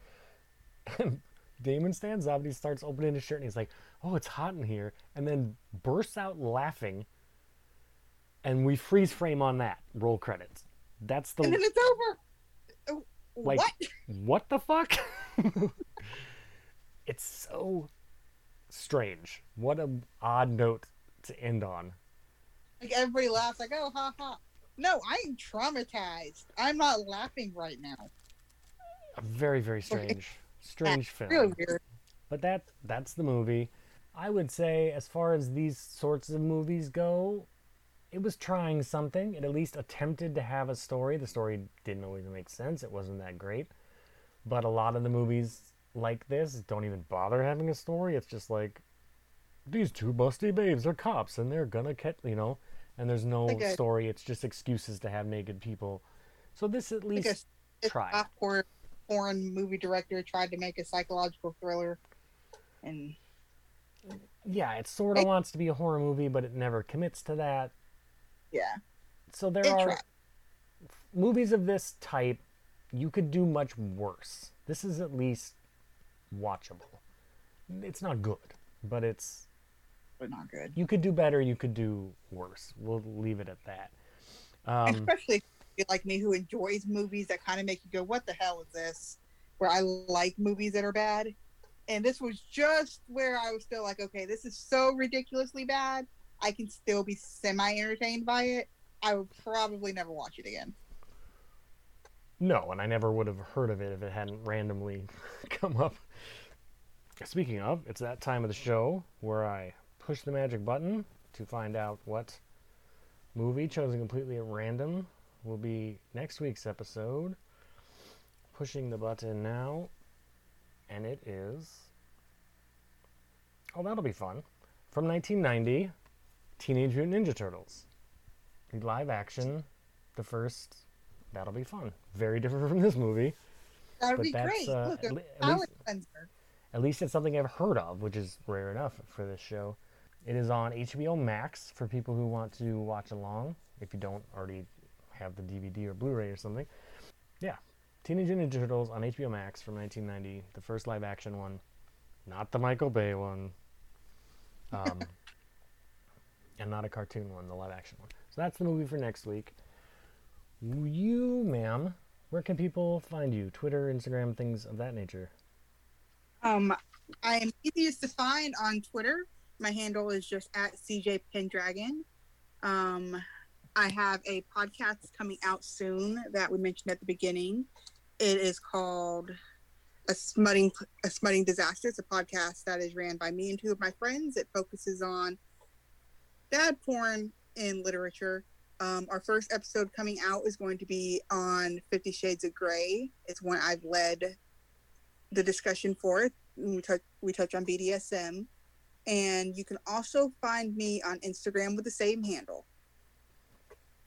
Damon stands up and he starts opening his shirt, and he's like, "Oh, it's hot in here," and then bursts out laughing. And we freeze frame on that. Roll credits. That's the And then it's over. Oh, Like- what? what the fuck? it's so strange. What a odd note to end on. Like everybody laughs, like, oh, ha ha. No, I'm traumatized. I'm not laughing right now. Very very strange, strange film. Really weird. But that that's the movie. I would say as far as these sorts of movies go, it was trying something. It at least attempted to have a story. The story didn't always make sense. It wasn't that great. But a lot of the movies like this don't even bother having a story. It's just like these two busty babes are cops and they're gonna catch you know, and there's no Like a- story. It's just excuses to have naked people. So this at Like least a tried. softcore foreign movie director tried to make a psychological thriller, and yeah, it sort of wants to be a horror movie, but it never commits to that. yeah, So there it are tried. movies of this type. You could do much worse. This is at least watchable. It's not good, but it's but not good. you could do better. You could do worse. We'll leave it at that. Um, Especially like me who enjoys movies that kind of make you go, "What the hell is this?" Where I like movies that are bad, and this was just where I was still like, "Okay, this is so ridiculously bad. I can still be semi entertained by it. I would probably never watch it again." No, and I never would have heard of it if it hadn't randomly come up. Speaking of, it's that time of the show where I push the magic button to find out what movie chosen completely at random will be next week's episode. Pushing the button now, and it is. Oh, that'll be fun. From 1990, Teenage Mutant Ninja Turtles. The live action, the first. That'll be fun. Very different from this movie. That would But be that's, great. uh, Look, at le- at least- At least it's something I've heard of, which is rare enough for this show. It is on HBO Max for people who want to watch along, if you don't already have the DVD or Blu ray or something. Yeah. Teenage Ninja Turtles on HBO Max from 1990, the first live action one, not the Michael Bay one, um, and not a cartoon one, the live action one. So that's the movie for next week. You, ma'am, where can people find you? Twitter, Instagram, things of that nature. Um, I am easiest to find on Twitter. My handle is just at CJ Pendragon. Um, I have a podcast coming out soon that we mentioned at the beginning. It is called a smutting a smutting disaster. It's a podcast that is ran by me and two of my friends. It focuses on dad porn in literature. Um, our first episode coming out is going to be on Fifty Shades of Grey. It's one I've led the discussion for. We touch we touch on BDSM, and you can also find me on Instagram with the same handle.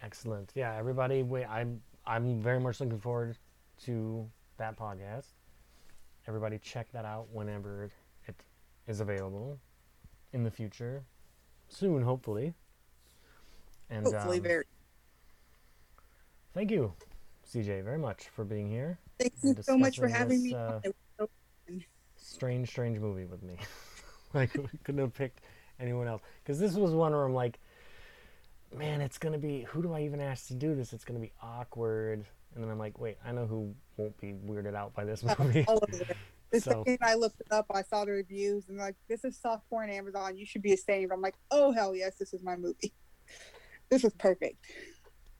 Excellent. Yeah, everybody. Wait, I'm I'm very much looking forward to that podcast. Everybody, check that out whenever it is available in the future, soon, hopefully. And Hopefully, um, very. thank you, CJ, very much for being here. Thank you so much for having this, me. uh, so strange, strange movie with me. like, we couldn't have picked anyone else. Because this was one where I'm like, man, it's going to be, who do I even ask to do this? It's going to be awkward. And then I'm like, wait, I know who won't be weirded out by this movie. all over it. The So- second I looked it up, I saw the reviews and like, this is soft porn Amazon. You should be ashamed. I'm like, oh hell yes, this is my movie. This is perfect.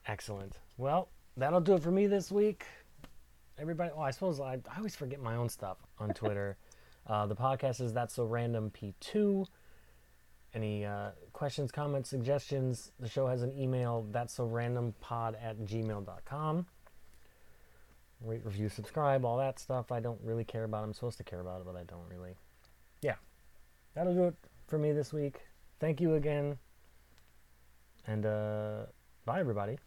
Excellent. Well, that'll do it for me this week. Everybody, oh, I suppose I, I always forget my own stuff on Twitter. uh, the podcast is That's So Random P2. Any uh, questions, comments, suggestions? The show has an email, that's so randompod at gmail.com. Rate, review, subscribe, all that stuff I don't really care about. I'm supposed to care about it, but I don't really. Yeah. That'll do it for me this week. Thank you again. And uh, bye, everybody.